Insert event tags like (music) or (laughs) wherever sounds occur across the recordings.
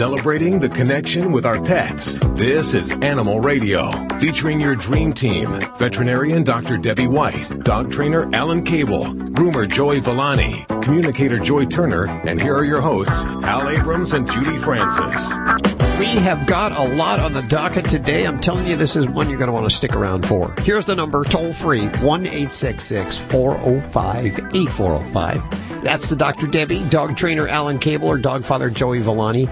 Celebrating the connection with our pets. This is Animal Radio, featuring your dream team. Veterinarian Dr. Debbie White, dog trainer Alan Cable, groomer Joey Villani, communicator Joy Turner, and here are your hosts, Al Abrams and Judy Francis. We have got a lot on the docket today. I'm telling you, this is one you're going to want to stick around for. Here's the number, toll free, 1 405 8405. That's the Dr. Debbie, dog trainer Alan Cable, or dog father Joey Villani.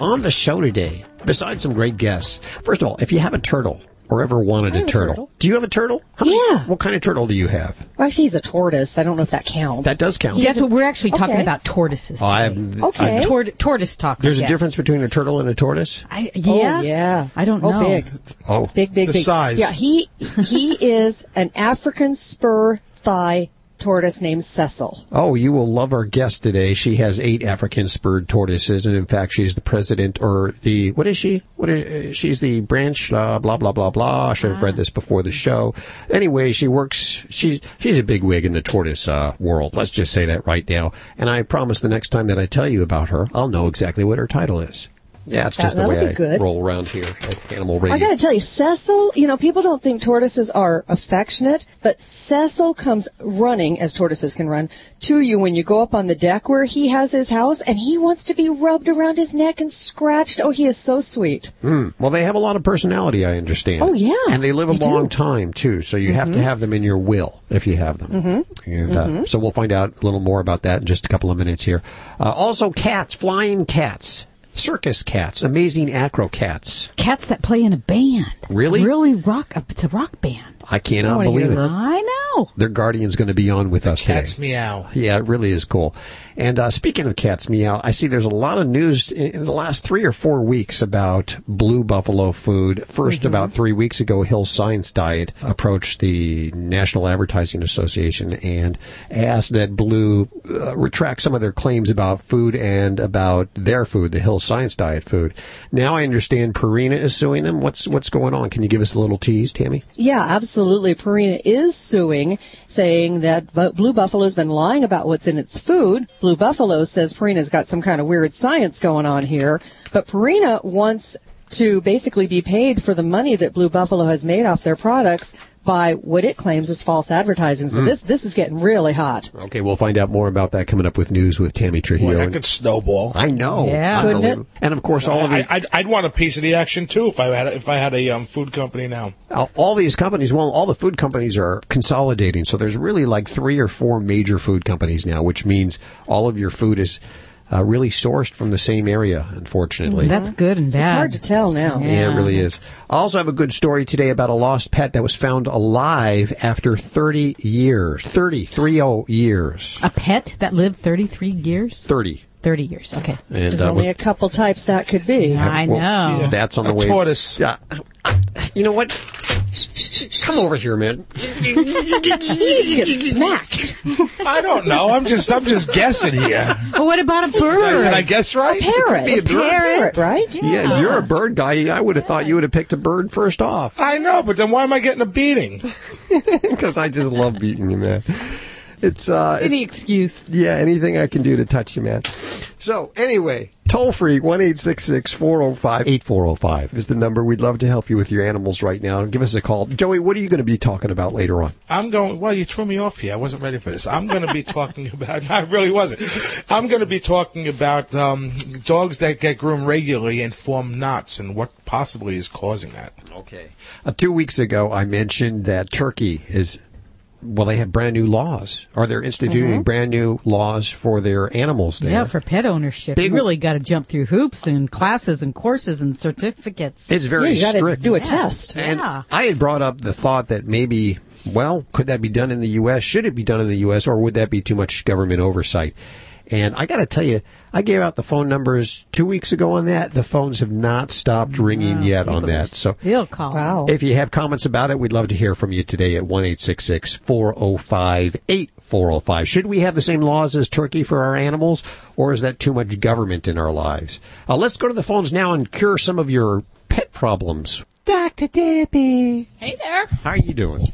On the show today, besides some great guests, first of all, if you have a turtle, or ever wanted a have a turtle. turtle. Do you have a turtle? How Yeah. what kind of turtle do you have? Well, actually, he's a tortoise. I don't know if that counts. That does count. That's what we're actually talking Okay. about tortoises. Oh, I today. have, uh, Okay. I- Tor- tortoise talk. there's a difference between a turtle and a tortoise? I, Oh, yeah. yeah. I don't oh, know. big. Oh. Big, big, The big. size. Yeah, he he is an African spur thigh tortoise named Cecil. Oh, you will love our guest today. She has eight African spurred tortoises, and in fact, she's the president or the what is she? What is, uh, she's the branch? Uh, blah blah blah blah. I should have read this before the show. Anyway, she works. She's she's a big wig in the tortoise uh, world. Let's just say that right now. And I promise the next time that I tell you about her, I'll know exactly what her title is. Yeah, it's just That- the way I good. roll around here at Animal Radio. I got to tell you, Cecil. You know, people don't think tortoises are affectionate, but Cecil comes running as tortoises can run to you when you go up on the deck where he has his house, and he wants to be rubbed around his neck and scratched. Oh, he is so sweet. Well, they have a lot of personality, I understand. Oh, yeah. and they live a They do. Mm-hmm. long time too. So you have to have them in your will if you have them. Mm-hmm. And uh, so we'll find out a little more about that in just a couple of minutes here. Uh, also, cats, flying cats, circus cats, amazing acro cats. Cats that play in a band. Really? Really rock. It's a rock band. I cannot wanna believe it. this. I know. Their guardian's going to be on with us Cats today. meow. Yeah, it really is cool. And uh, speaking of cats meow, I see there's a lot of news in, in the last three or four weeks about blue buffalo food. 1st about three weeks ago, Hill Science Diet approached the National Advertising Association and asked that Blue uh, retract some of their claims about food and about their food, the Hill Science Diet food. Now I understand Purina is suing them. What's what's going on? Can you give us a little tease, Tammy? Yeah, absolutely. Purina is suing, saying that Blue Buffalo's been lying about what's in its food. Blue Buffalo says Purina's got some kind of weird science going on here, but Purina wants to basically be paid for the money that Blue Buffalo has made off their products by what it claims is false advertising. So this this is getting really hot. Okay, we'll find out more about that coming up with news with Tammy Trujillo. Boy, that could snowball. I know. Yeah. Couldn't Unbelievable. And of course, all of I, the, I'd, I'd want a piece of the action too if I had a, if I had a um, food company now. all- all these companies, well, all the food companies are consolidating. So there's really like three or four major food companies now, which means all of your food is uh, really sourced from the same area, unfortunately. That's good and bad. It's hard to tell now. Yeah, it really is. I also have a good story today about a lost pet that was found alive after 30 years. 30, 30 years. A pet that lived 33 years? 30. 30 years. Okay. And There's uh, only a couple types that could be. I well, know. That's on the A way. tortoise. Yeah. You know what? Come over here, man. He needs to get smacked. I don't know. I'm just I'm just guessing here. But what about a Did bird? I guess right? Parrot. Be a bird. Parrot, right? Yeah, you're a bird guy. I would have thought you would have picked a bird first off I know, but then why am I getting a beating? (laughs) because I just love beating you, man. It's uh, Any it's, excuse. yeah, anything I can do to touch you, man. So anyway, toll free one eight six six four zero five eight four zero five is the number. We'd love to help you with your animals right now. Give us a call, Joey. What are you going to be talking about later on? I'm going. Well, you threw me off here. I wasn't ready for this. I'm going to be talking (laughs) about. I really wasn't. I'm going to be talking about um, dogs that get groomed regularly and form knots, and what possibly is causing that. Okay. Uh, two weeks ago, I mentioned that Turkey is, well, they have brand new laws, or they're instituting mm-hmm. brand new laws for their animals there. Yeah, for pet ownership. Big- you really got to jump through hoops and classes and courses and certificates. it's very Yeah, you strict. do a Yeah. test. and Yeah. I had brought up the thought that maybe, well, could that be done in the U.S.? Should it be done in the U.S., or would that be too much government oversight? And I got to tell you, I gave out the phone numbers two weeks ago on that. The phones have not stopped ringing yet on that. So Still calling. Wow. If you have comments about it, we'd love to hear from you today at 1 405 8405. Should we have the same laws as Turkey for our animals, or is that too much government in our lives? Uh, let's go to the phones now and cure some of your pet problems. Dr. Debbie. Hey there. How are you doing?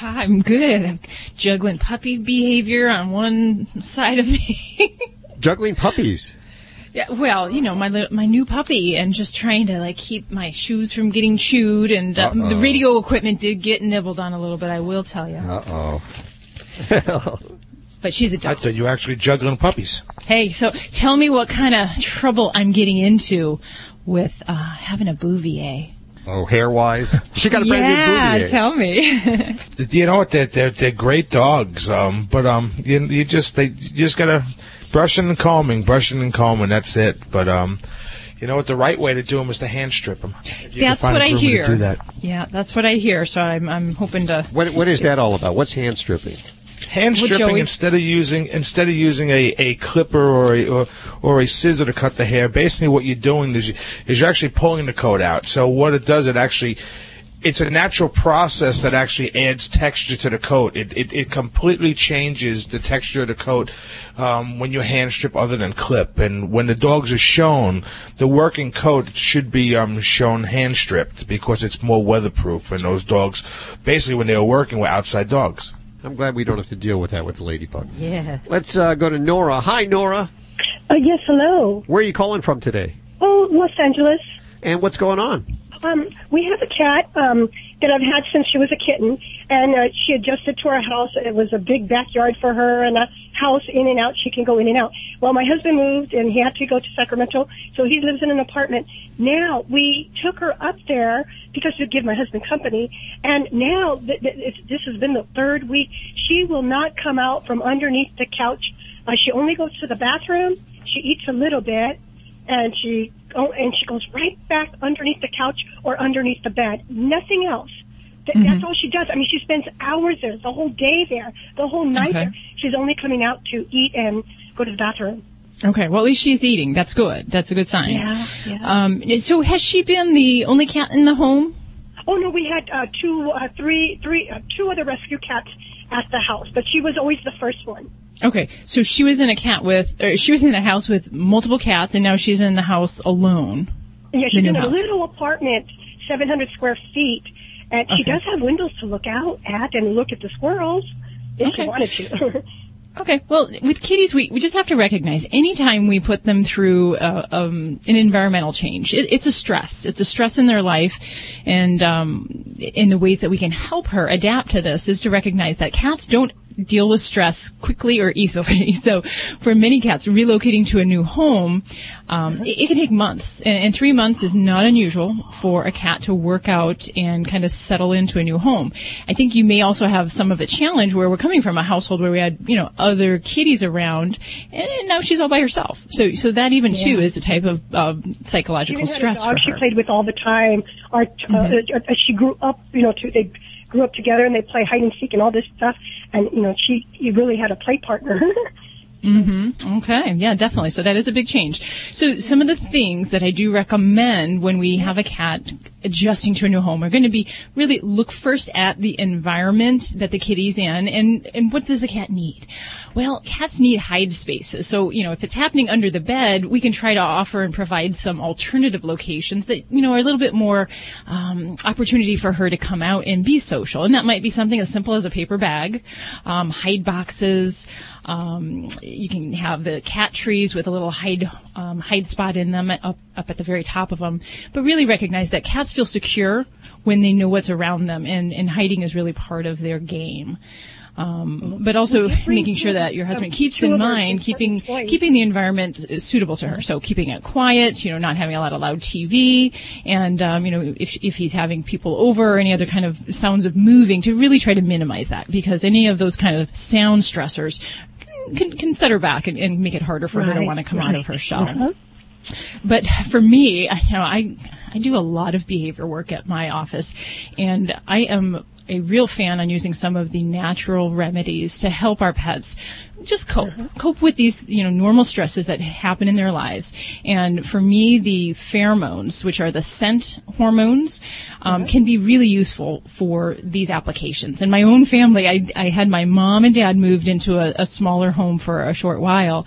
I'm good. I'm juggling puppy behavior on one side of me. (laughs) Juggling puppies. Yeah, well, you know, my my new puppy, and just trying to like keep my shoes from getting chewed, and uh, the radio equipment did get nibbled on a little bit. I will tell you, Uh oh. but she's a dog. thought you were actually juggling puppies. Hey, so tell me what kind of trouble I'm getting into with uh, having a bouvier. Oh, hair wise, she got a brand yeah, new bouvier. tell me. (laughs) You know what? They're they're, they're great dogs. Um, but um, you, you just they you just gotta brushing and combing, brushing and combing. That's it. But um, you know what? The right way to do them is to hand strip them. That's what I hear. Do that. Yeah, that's what I hear. So I'm I'm hoping to. what what is that all about? What's hand stripping? Hand stripping instead of using instead of using a, a clipper or a or, or a scissor to cut the hair. Basically, what you're doing is you, is you're actually pulling the coat out. So what it does, it actually it's a natural process that actually adds texture to the coat. It it, it completely changes the texture of the coat um, when you hand strip other than clip. And when the dogs are shown, the working coat should be um, shown hand stripped because it's more weatherproof. And those dogs, basically, when they were working, were outside dogs. I'm glad we don't have to deal with that with the ladybug. Yes. Let's uh, go to Nora. Hi, Nora. Uh, yes, hello. Where are you calling from today? Oh, Los Angeles. And what's going on? Um, we have a cat um, that I've had since she was a kitten, and uh, she adjusted to our house. It was a big backyard for her and a house in and out. She can go in and out. Well, my husband moved, and he had to go to Sacramento, so he lives in an apartment. Now we took her up there because to give my husband company, and now th- th- this has been the third week. She will not come out from underneath the couch. Uh, she only goes to the bathroom. She eats a little bit, and she oh, and she goes right back underneath the couch or underneath the bed. Nothing else. Th- That's all she does. I mean, she spends hours there, the whole day there, the whole night Okay. there. She's only coming out to eat and go to the bathroom. Okay, well at least she's eating. That's good. That's a good sign. Yeah, yeah. Um, so has she been the only cat in the home? Oh no, we had uh, two, uh, three, three, uh, two other rescue cats at the house, but she was always the first one. Okay, so she was in a cat with, or she was in a house with multiple cats, and now she's in the house alone. Yeah, she's in a house. little apartment, 700 square feet, and she does have windows to look out at and look at the squirrels if Okay. she wanted to. (laughs) Okay, well, with kitties, we, we just have to recognize anytime we put them through uh, um, an environmental change, it, it's a stress. It's a stress in their life, and um, in the ways that we can help her adapt to this is to recognize that cats don't deal with stress quickly or easily. (laughs) So, for many cats, relocating to a new home, um, it, it can take months, and, and three months is not unusual for a cat to work out and kind of settle into a new home. I think you may also have some of a challenge where we're coming from a household where we had, you know, other kitties around, and now she's all by herself. So, so that even too is a type of uh, psychological stress dog for she played with all the time. Our, uh, Mm-hmm. uh, she grew up, you know, to, they grew up together and they play hide and seek and all this stuff. And you know, she you really had a play partner. (laughs) Mm-hmm. Okay, yeah, definitely. So that is a big change. So some of the things that I do recommend when we have a cat adjusting to a new home are going to be really look first at the environment that the kitty's in and, and what does a cat need? Well, cats need hide spaces. So, you know, if it's happening under the bed, we can try to offer and provide some alternative locations that, you know, are a little bit more, um, opportunity for her to come out and be social. And that might be something as simple as a paper bag, um, hide boxes, um, you can have the cat trees with a little hide um, hide spot in them up up at the very top of them. But really recognize that cats feel secure when they know what's around them, and, and hiding is really part of their game. Um, but also making sure that your husband keeps in mind keeping keeping the environment suitable to her. So keeping it quiet, you know, not having a lot of loud TV, and um, you know, if if he's having people over or any other kind of sounds of moving, to really try to minimize that because any of those kind of sound stressors can, can set her back and, and make it harder for her to want to come out of her shell. Uh-huh. But for me, you know, I I do a lot of behavior work at my office, and I am a real fan on using some of the natural remedies to help our pets just cope cope with these you know normal stresses that happen in their lives. And for me the pheromones which are the scent hormones um, can be really useful for these applications. In my own family I, I had my mom and dad moved into a, a smaller home for a short while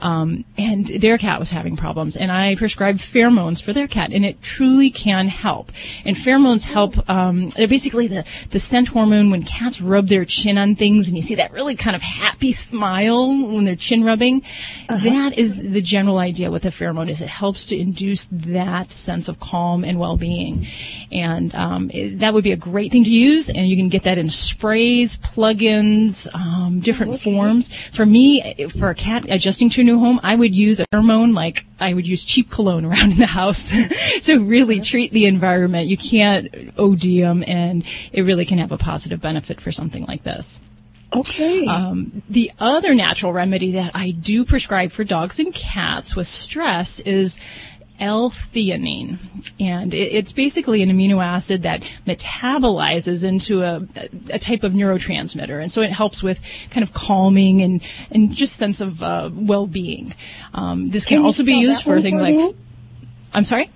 um, and their cat was having problems, and I prescribed pheromones for their cat, and it truly can help. And pheromones help. Um, they're basically the the scent hormone when cats rub their chin on things, and you see that really kind of happy smile when they're chin rubbing. That is the general idea with a pheromone is it helps to induce that sense of calm and well-being, and um, it- that would be a great thing to use. And you can get that in sprays, plugins, um, different forms. For me, for a cat adjusting to new home, I would use a pheromone like I would use cheap cologne around in the house. (laughs) so really treat the environment. You can't OD them, and it really can have a positive benefit for something like this. Okay. Um, the other natural remedy that I do prescribe for dogs and cats with stress is L-theanine, and it's basically an amino acid that metabolizes into a, a type of neurotransmitter, and so it helps with kind of calming and and just sense of uh, well-being. Um, this can, Can also be used for things for like. me? I'm sorry.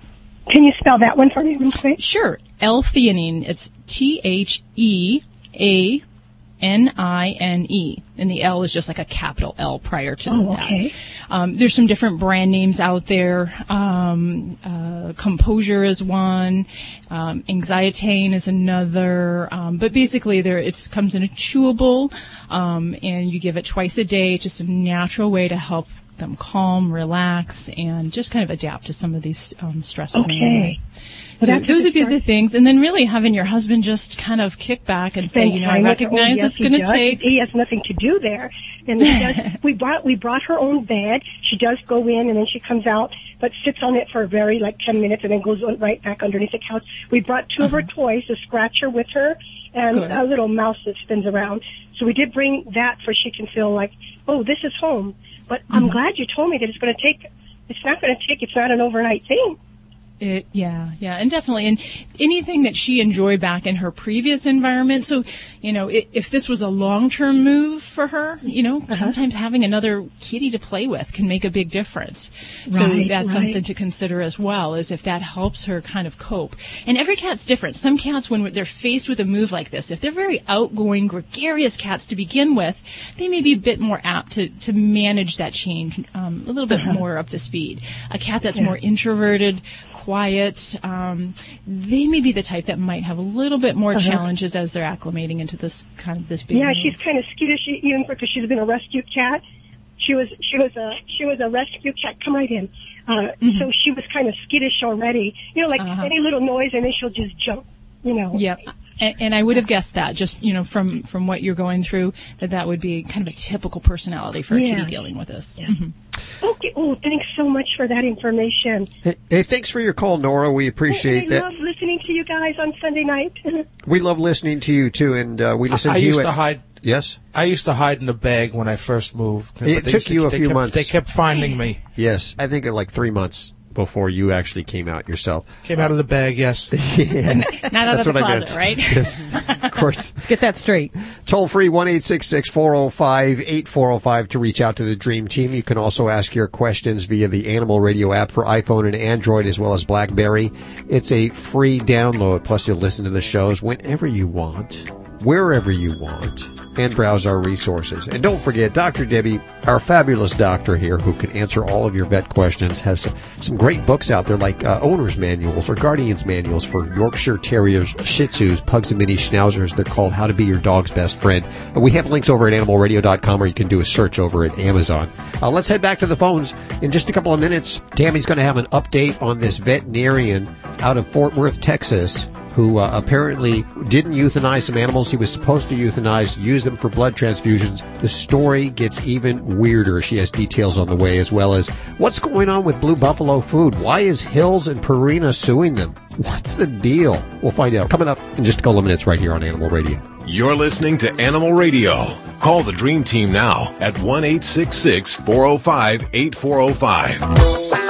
Can you spell that one for me quick? Sure. L-theanine. It's T H E A N I N E, and the L is just like a capital L prior to Oh, that. okay. Um, there's some different brand names out there. Um, uh, Composure is one. Um, Anxitane is another. Um, but basically, there it comes in a chewable, um, and you give it twice a day. It's just a natural way to help them calm, relax, and just kind of adapt to some of these um, their Okay. So those would be the things, and then really having your husband just kind of kick back and say, you know, I recognize yes, it's going to take. He has nothing to do there. And he does, (laughs) we brought we brought her own bed. She does go in and then she comes out, but sits on it for a very like ten minutes and then goes right back underneath the couch. We brought 2 of her toys, a scratcher with her, and Uh-huh. Good. a little mouse that spins around. So we did bring that for she can feel like, oh, this is home. But I'm Mm-hmm. glad you told me that it's going to take. It's not going to take. It's not an overnight thing. It, yeah, yeah, and definitely, and anything that she enjoyed back in her previous environment. So, you know, i if this was a long-term move for her, you know, Uh-huh. sometimes having another kitty to play with can make a big difference. so that's right. something to consider as well, is if that helps her kind of cope. And every cat's different. Some cats, when they're faced with a move like this, if they're very outgoing, gregarious cats to begin with, they may be a bit more apt to, to manage that change um, a little bit Uh-huh. more up to speed. A cat that's more introverted, quiet, um, they may be the type that might have a little bit more challenges as they're acclimating into this kind of this big Uh-huh. Yeah, move. she's kind of skittish even because she's been a rescue cat. She was she was a she was a rescue cat. Come right in. Uh, So she was kind of skittish already. You know, like Uh-huh. any little noise and then she'll just jump. You know. Yep. And, and I would have guessed that just, you know, from, from what you're going through, that that would be kind of a typical personality for a Yeah. kitty dealing with this. Mhm. Okay. Oh, thanks so much for that information. Hey, hey, thanks for your call, Nora. We appreciate I that. love listening to you guys on Sunday night. (laughs) We love listening to you too, and uh, we listen I to used you. to at- hide. Yes, I used to hide in a bag when I first moved. It took to- you a few kept- months. They kept finding me. yes. I think like three months before you actually came out yourself. Came out of the bag. Yes. (laughs) yeah. Not out That's of the what I closet, meant. right? Yes, (laughs) of course. Let's get that straight. Toll free one eight six six four zero five eight four zero five to reach out to the Dream Team. You can also ask your questions via the Animal Radio app for iPhone and Android as well as BlackBerry. It's a free download. Plus, you'll listen to the shows whenever you want, wherever you want, and browse our resources. And don't forget, Dr. Debbie, our fabulous doctor here, who can answer all of your vet questions, has some, great books out there like uh, owner's manuals or guardian's manuals for Yorkshire Terriers, Shih Tzus, Pugs and Mini Schnauzers. They're called How to Be Your Dog's Best Friend. We have links over at animalradio.com or you can do a search over at Amazon. Uh, let's head back to the phones in just a couple of minutes. Tammy's going to have an update on this veterinarian out of Fort Worth, Texas, who uh, apparently didn't euthanize some animals he was supposed to euthanize, use them for blood transfusions. The story gets even weirder. She has details on the way, as well as what's going on with Blue Buffalo Food. Why is Hills and Purina suing them? (laughs) What's the deal? We'll find out. Coming up in just a couple of minutes right here on Animal Radio. You're listening to Animal Radio. Call the Dream Team now at 1 405 8405.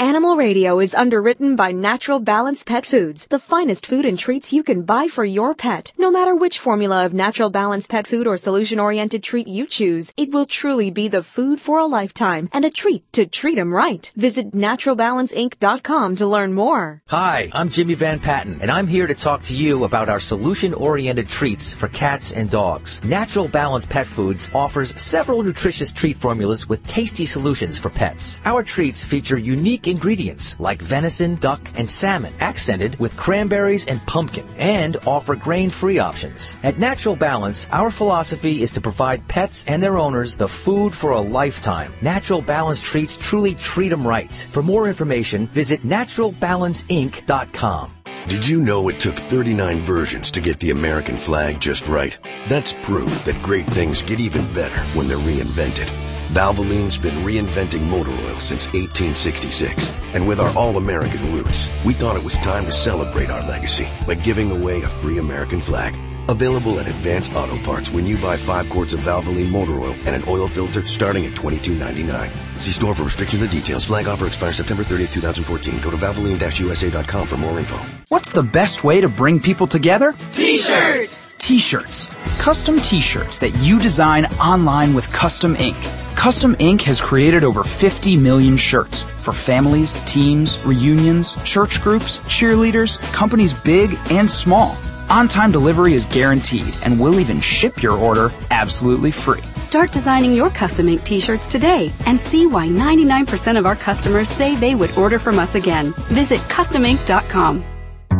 Animal Radio is underwritten by Natural Balance Pet Foods, the finest food and treats you can buy for your pet. No matter which formula of Natural Balance Pet Food or solution-oriented treat you choose, it will truly be the food for a lifetime and a treat to treat 'em right. Visit naturalbalanceinc.com to learn more. Hi, I'm Jimmy Van Patten, and I'm here to talk to you about our solution-oriented treats for cats and dogs. Natural Balance Pet Foods offers several nutritious treat formulas with tasty solutions for pets. Our treats feature unique ingredients like venison, duck, and salmon, accented with cranberries and pumpkin, and offer grain-free options. At Natural Balance, our philosophy is to provide pets and their owners the food for a lifetime. Natural Balance treats truly treat them right. For more information, visit naturalbalanceinc.com. Did you know it took 39 versions to get the American flag just right? That's proof that great things get even better when they're reinvented. Valvoline's been reinventing motor oil since 1866. And with our all-American roots, we thought it was time to celebrate our legacy by giving away a free American flag. Available at Advance Auto Parts when you buy five quarts of Valvoline motor oil and an oil filter starting at $22.99. See store for restrictions and details. Flag offer expires September 30th, 2014. Go to Valvoline-USA.com for more info. What's the best way to bring people together? T-shirts! T-shirts. Custom t-shirts that you design online with Custom Ink. Custom Ink has created over 50 million shirts for families, teams, reunions, church groups, cheerleaders, companies big and small. On-time delivery is guaranteed and we'll even ship your order absolutely free. Start designing your custom ink t-shirts today and see why 99% of our customers say they would order from us again. Visit customink.com.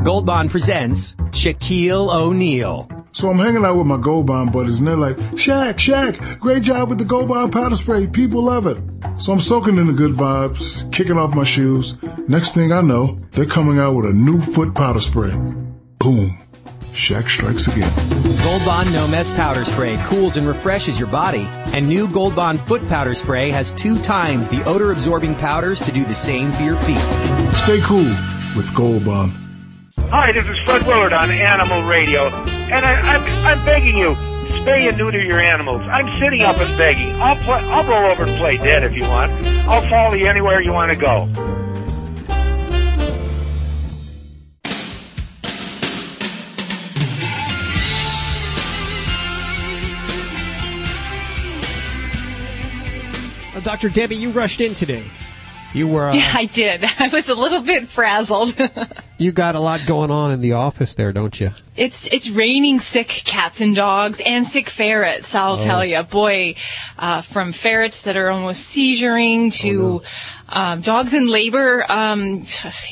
Gold Bond presents Shaquille O'Neal. So I'm hanging out with my Gold Bond buddies, and they're like, Shaq, Shaq, great job with the Gold Bond powder spray. People love it. So I'm soaking in the good vibes, kicking off my shoes. Next thing I know, they're coming out with a new foot powder spray. Boom. Shaq strikes again. Gold Bond No Mess Powder Spray cools and refreshes your body, and new Gold Bond Foot Powder Spray has two times the odor absorbing powders to do the same for your feet. Stay cool with Gold Bond. Hi, this is Fred Willard on Animal Radio, and I, I'm, I'm begging you, spay and neuter your animals. I'm sitting up and begging. I'll play, I'll roll over and play dead if you want. I'll follow you anywhere you want to go. Uh, Dr. Debbie, you rushed in today. You were. Uh, yeah, (laughs) I did. I was a little bit frazzled. (laughs) you got a lot going on in the office there, don't you? It's it's raining sick cats and dogs and sick ferrets. I'll oh. tell you, boy, uh, from ferrets that are almost seizuring to oh, no. um, dogs in labor. Um,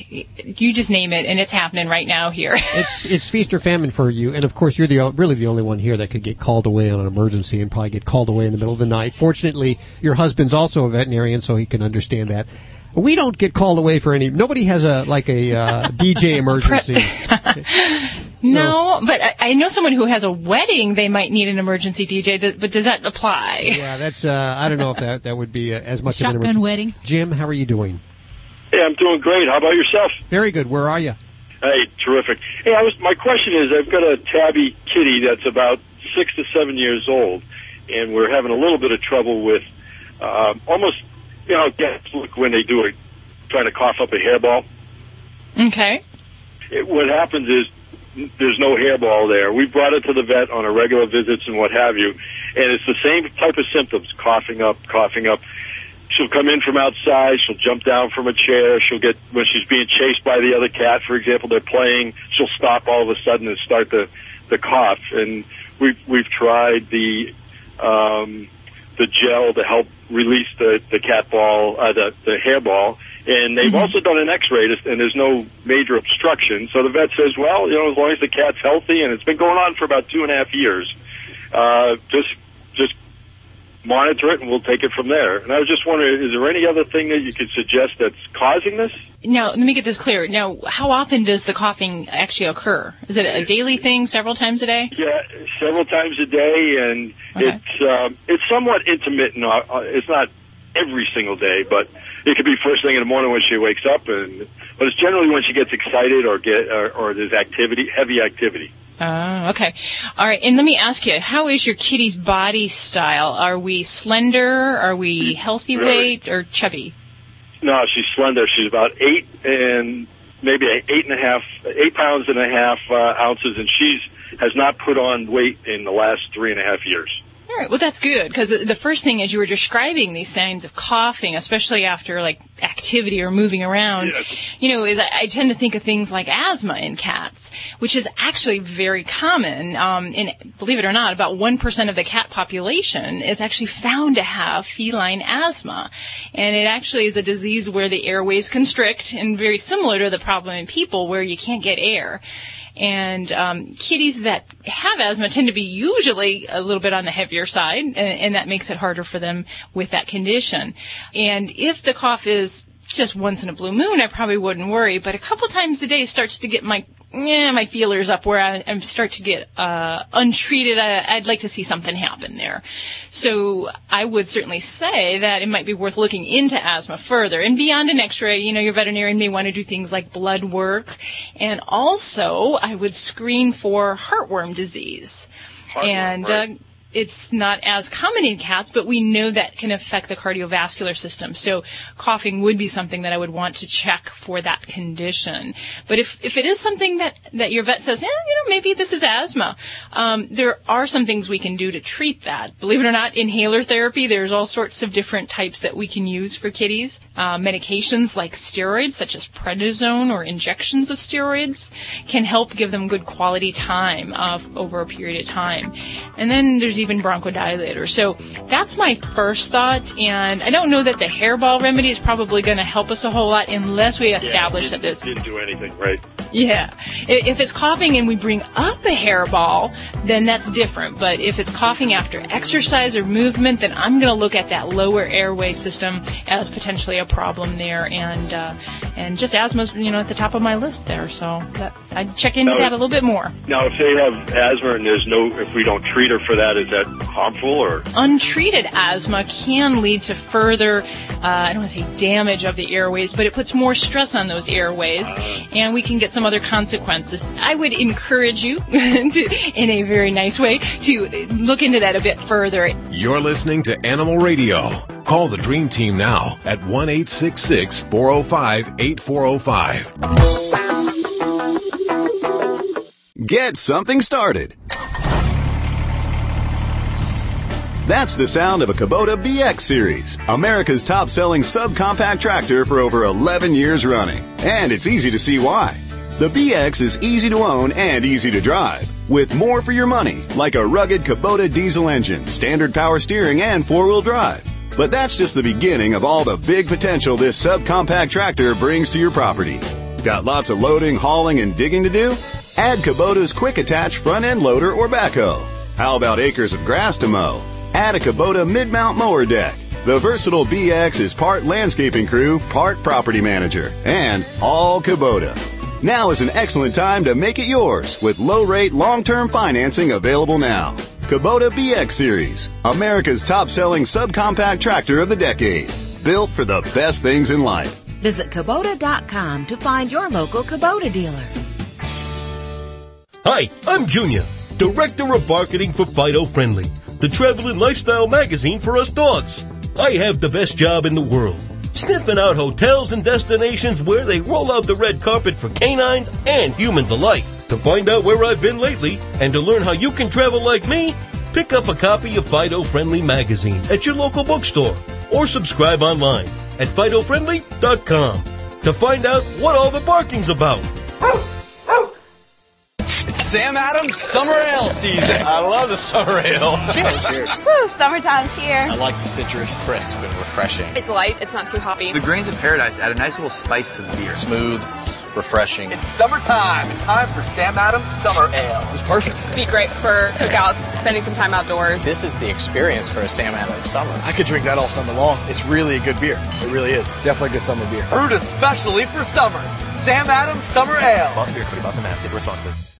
you just name it, and it's happening right now here. (laughs) it's it's feast or famine for you, and of course you're the really the only one here that could get called away on an emergency and probably get called away in the middle of the night. Fortunately, your husband's also a veterinarian, so he can understand that. We don't get called away for any. Nobody has a like a uh, (laughs) DJ emergency. (laughs) So. No, but I, I, know someone who has a wedding. They might need an emergency DJ, but does that apply? Yeah, that's. Uh, I don't know if that that would be uh, as much Shotgun of an emergency. wedding. Jim, how are you doing? Hey, I'm doing great. How about yourself? Very good. Where are you? Hey, terrific. Hey, I was. My question is, I've got a tabby kitty that's about six to seven years old, and we're having a little bit of trouble with uh, almost, you know, cats look when they do it, trying to cough up a hairball. Okay. It, what happens is there's no hairball there. We brought it to the vet on a regular visits and what have you, and it's the same type of symptoms: coughing up, coughing up. She'll come in from outside. She'll jump down from a chair. She'll get when she's being chased by the other cat, for example. They're playing. She'll stop all of a sudden and start the the cough. And we've we've tried the um, the gel to help release the the cat ball, uh, the the hairball and they've mm-hmm. also done an X-ray, and there's no major obstruction. So the vet says, well, you know, as long as the cat's healthy, and it's been going on for about two and a half years, uh, just just monitor it, and we'll take it from there. And I was just wondering, is there any other thing that you could suggest that's causing this? Now, let me get this clear. Now, how often does the coughing actually occur? Is it a daily thing, several times a day? Yeah, several times a day, and okay. it's um, it's somewhat intermittent. Uh, it's not every single day, but it could be first thing in the morning when she wakes up, and but it's generally when she gets excited or get or, or there's activity, heavy activity. Oh, okay. All right. And let me ask you, how is your kitty's body style? Are we slender? Are we healthy weight or chubby? No, she's slender. She's about eight and maybe eight and a half, eight pounds and a half uh, ounces, and she's has not put on weight in the last three and a half years. All right. Well, that's good because the first thing is you were describing these signs of coughing, especially after like activity or moving around. You know, is I, I tend to think of things like asthma in cats, which is actually very common. Um, and believe it or not, about one percent of the cat population is actually found to have feline asthma, and it actually is a disease where the airways constrict, and very similar to the problem in people where you can't get air. And um, kitties that have asthma tend to be usually a little bit on the heavier side, and, and that makes it harder for them with that condition. And if the cough is just once in a blue moon, I probably wouldn't worry. But a couple times a day starts to get my yeah, my feelers up where I, I start to get uh, untreated. I, I'd like to see something happen there. So I would certainly say that it might be worth looking into asthma further. And beyond an x-ray, you know, your veterinarian may want to do things like blood work. And also, I would screen for heartworm disease. and uh, it's not as common in cats, but we know that can affect the cardiovascular system. So coughing would be something that I would want to check for that condition. But if, if it is something that, that your vet says, eh, you know, maybe this is asthma, um, there are some things we can do to treat that. Believe it or not, inhaler therapy, there's all sorts of different types that we can use for kitties. Uh, medications like steroids, such as prednisone or injections of steroids, can help give them good quality time uh, over a period of time. And then there's even bronchodilators. So that's my first thought. And I don't know that the hairball remedy is probably going to help us a whole lot unless we establish yeah, that it's didn't do anything, right? yeah. If it's coughing and we bring up a hairball, then that's different. But if it's coughing after exercise or movement, then I'm going to look at that lower airway system as potentially a problem there. And uh, and just asthma's you know at the top of my list there. So that, I'd check into Now, that a little bit more. Now, if they have asthma and there's no, if we don't treat her for that, is that harmful or? untreated asthma can lead to further, uh, I don't want to say damage of the airways, but it puts more stress on those airways, and we can get some other consequences. I would encourage you, (laughs) to, in a very nice way, to look into that a bit further. You're listening to Animal Radio. Call the Dream Team now at 1 405 8405. Get something started. That's the sound of a Kubota BX Series, America's top selling subcompact tractor for over 11 years running. And it's easy to see why. The BX is easy to own and easy to drive, with more for your money, like a rugged Kubota diesel engine, standard power steering, and four wheel drive. But that's just the beginning of all the big potential this subcompact tractor brings to your property. Got lots of loading, hauling, and digging to do? Add Kubota's quick attach front end loader or backhoe. How about acres of grass to mow? Add a Kubota mid mount mower deck. The versatile BX is part landscaping crew, part property manager, and all Kubota. Now is an excellent time to make it yours with low rate long term financing available now. Kubota BX Series, America's top selling subcompact tractor of the decade. Built for the best things in life. Visit Kubota.com to find your local Kubota dealer. Hi, I'm Junior, Director of Marketing for Fido Friendly, the traveling lifestyle magazine for us dogs. I have the best job in the world, sniffing out hotels and destinations where they roll out the red carpet for canines and humans alike. To find out where I've been lately and to learn how you can travel like me, pick up a copy of Fido Friendly magazine at your local bookstore or subscribe online at FidoFriendly.com to find out what all the barking's about. It's Sam Adams Summer Ale season. I love the summer ale. (laughs) Cheers. Woo, summertime's here. I like the citrus, crisp and refreshing. It's light, it's not too hoppy. The grains of paradise add a nice little spice to the beer. Smooth, refreshing. It's summertime. Time for Sam Adams Summer Ale. It's perfect. Be great for cookouts, spending some time outdoors. This is the experience for a Sam Adams summer. I could drink that all summer long. It's really a good beer. It really is. Definitely a good summer beer. Brewed especially for summer. Sam Adams Summer Ale. Boston Beer Company, Boston, Mass. Save responsibly.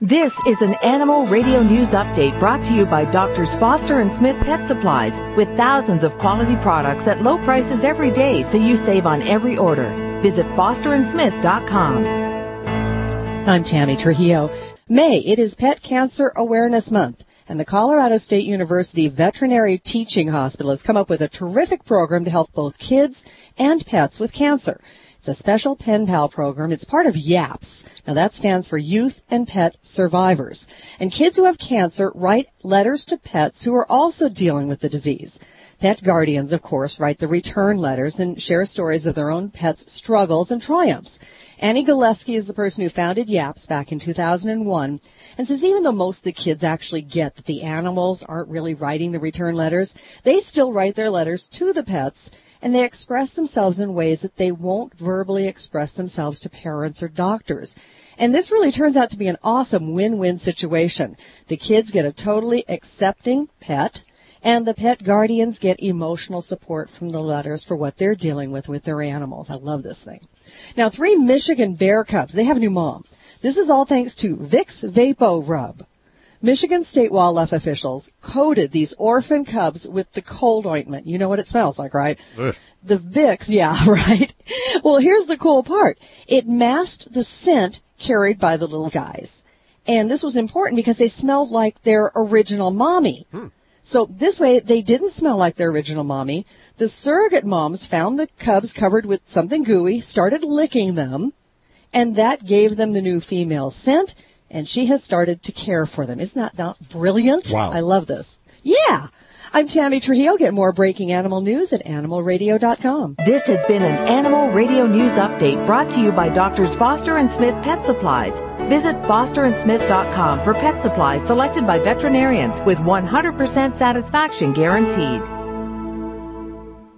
This is an Animal Radio News Update brought to you by Doctors Foster and Smith Pet Supplies with thousands of quality products at low prices every day so you save on every order. Visit fosterandsmith.com. I'm Tammy Trujillo. May, it is Pet Cancer Awareness Month. And the Colorado State University Veterinary Teaching Hospital has come up with a terrific program to help both kids and pets with cancer. A special pen pal program. It's part of YAPS. Now that stands for Youth and Pet Survivors. And kids who have cancer write letters to pets who are also dealing with the disease. Pet guardians, of course, write the return letters and share stories of their own pets' struggles and triumphs. Annie Gillespie is the person who founded YAPS back in 2001 and says even though most of the kids actually get that the animals aren't really writing the return letters, they still write their letters to the pets and they express themselves in ways that they won't verbally express themselves to parents or doctors. And this really turns out to be an awesome win-win situation. The kids get a totally accepting pet and the pet guardians get emotional support from the letters for what they're dealing with with their animals. I love this thing. Now, three Michigan bear cubs, they have a new mom. This is all thanks to Vicks Vapo Rub. Michigan state wildlife officials coated these orphan cubs with the cold ointment. You know what it smells like, right? Ugh. The Vicks, (laughs) yeah, right. Well, here's the cool part. It masked the scent carried by the little guys. And this was important because they smelled like their original mommy. Hmm. So this way they didn't smell like their original mommy. The surrogate moms found the cubs covered with something gooey, started licking them, and that gave them the new female scent, and she has started to care for them. Isn't that not brilliant? Wow. I love this. Yeah. I'm Tammy Trujillo. Get more breaking animal news at animalradio.com. This has been an Animal Radio News Update brought to you by Doctors Foster and Smith Pet Supplies. Visit fosterandsmith.com for pet supplies selected by veterinarians with 100% satisfaction guaranteed.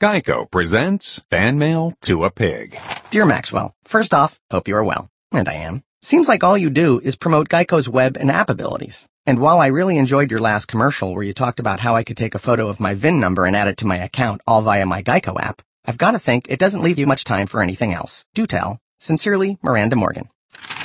Geico presents Fan Mail to a Pig. Dear Maxwell, first off, hope you are well. And I am. Seems like all you do is promote Geico's web and app abilities. And while I really enjoyed your last commercial where you talked about how I could take a photo of my VIN number and add it to my account all via my Geico app, I've got to think it doesn't leave you much time for anything else. Do tell. Sincerely, Miranda Morgan.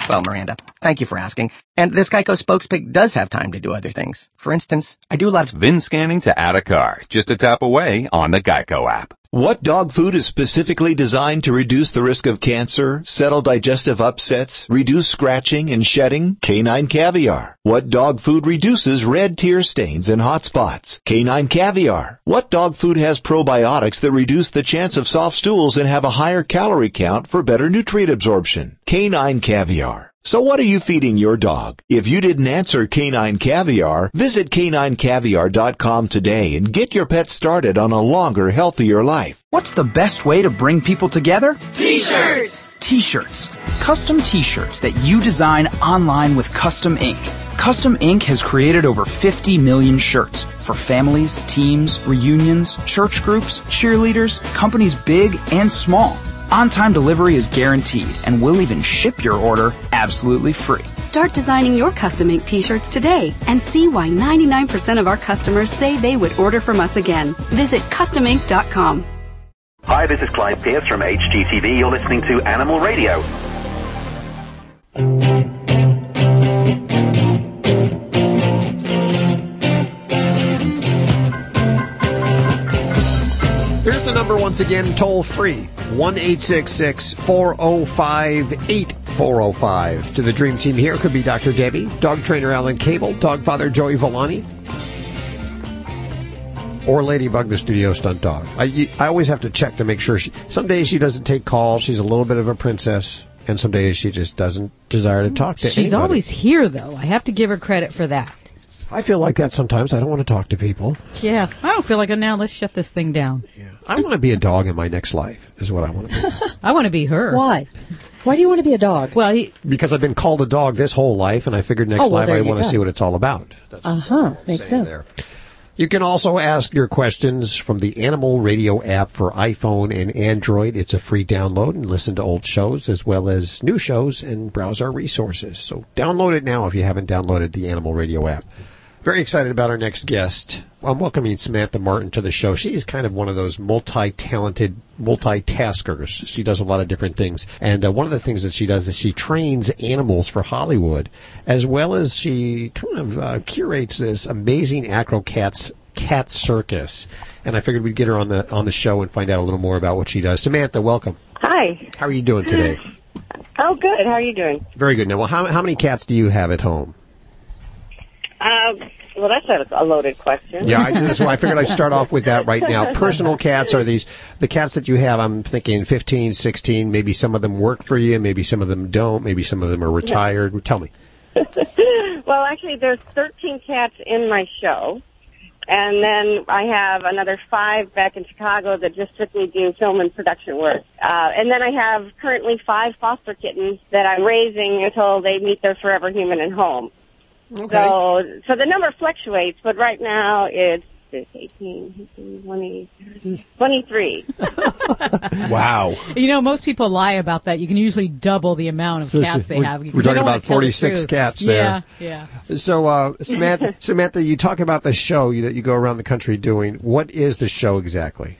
Well, Miranda, thank you for asking. And this Geico spokespig does have time to do other things. For instance, I do a lot of VIN scanning to add a car, just a tap away on the Geico app. What dog food is specifically designed to reduce the risk of cancer, settle digestive upsets, reduce scratching and shedding? Canine caviar. What dog food reduces red tear stains and hot spots? Canine caviar. What dog food has probiotics that reduce the chance of soft stools and have a higher calorie count for better nutrient absorption? Canine caviar. So what are you feeding your dog? If you didn't answer Canine Caviar, visit caninecaviar.com today and get your pet started on a longer, healthier life. What's the best way to bring people together? T-shirts! T-shirts. Custom t-shirts that you design online with Custom Ink. Custom Ink has created over 50 million shirts for families, teams, reunions, church groups, cheerleaders, companies big and small. On-time delivery is guaranteed and we'll even ship your order absolutely free. Start designing your custom ink t-shirts today and see why 99% of our customers say they would order from us again. Visit customink.com. Hi, this is Clive Pearse from HGTV. You're listening to Animal Radio. Here's the number once again, toll free. 1 405 8405. To the Dream Team here could be Dr. Debbie, dog trainer Alan Cable, dog father Joey Villani, or Ladybug, the studio stunt dog. I, I always have to check to make sure she. Some days she doesn't take calls. She's a little bit of a princess, and some days she just doesn't desire to talk to anyone. She's anybody. always here, though. I have to give her credit for that. I feel like that sometimes. I don't want to talk to people. Yeah, I don't feel like it now. Let's shut this thing down. Yeah. I want to be a dog in my next life. Is what I want to be. (laughs) I want to be her. Why? Why do you want to be a dog? Well, he, because I've been called a dog this whole life, and I figured next Oh, well, life I you want to see what it's all about. Uh huh. Makes sense. There. You can also ask your questions from the Animal Radio app for iPhone and Android. It's a free download and listen to old shows as well as new shows and browse our resources. So download it now if you haven't downloaded the Animal Radio app. Very excited about our next guest. I'm welcoming Samantha Martin to the show. She's kind of one of those multi-talented multitaskers. She does a lot of different things. And uh, one of the things that she does is she trains animals for Hollywood, as well as she kind of uh, curates this amazing acrocats cat circus. And I figured we'd get her on the on the show and find out a little more about what she does. Samantha, welcome. Hi. How are you doing today? Oh, good. How are you doing? Very good. Now, well, how how many cats do you have at home? Uh, well, that's a, loaded question. Yeah, I, so I figured I'd start off with that right now. (laughs) Personal cats are these the cats that you have. I'm thinking 15, 16. Maybe some of them work for you. Maybe some of them don't. Maybe some of them are retired. Tell me. (laughs) well, actually, there's 13 cats in my show. And then I have another five back in Chicago that just strictly do film and production work. Uh, and then I have currently five foster kittens that I'm raising until they meet their forever human and home. Okay. So, so the number fluctuates, but right now it's 18, 18 20, 23. (laughs) Wow. You know, most people lie about that. You can usually double the amount of So cats they we're- have. we're talking about tell the 46 truth. cats Yeah, there. yeah. So, uh, Samantha, (laughs) Samantha, you talk about the show that you go around the country doing. What is the show exactly?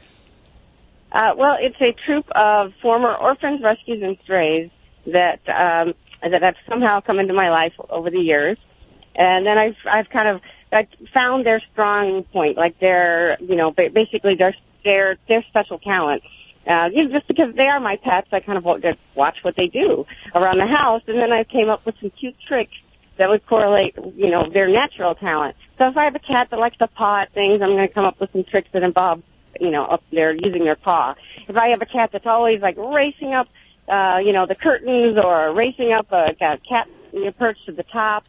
Uh, well, it's a troop of former orphans, rescues, and strays that um, that have somehow come into my life over the years, and then I've I've kind of I found their strong point, like their you know basically their their their special talent. Uh, you know, just because they are my pets, I kind of just watch what they do around the house, and then I came up with some cute tricks that would correlate, you know, their natural talent. So if I have a cat that likes to paw at things, I'm going to come up with some tricks that involve, you know, up there using their paw. If I have a cat that's always like racing up, uh, you know, the curtains or racing up a, a cat you know, perched to the top,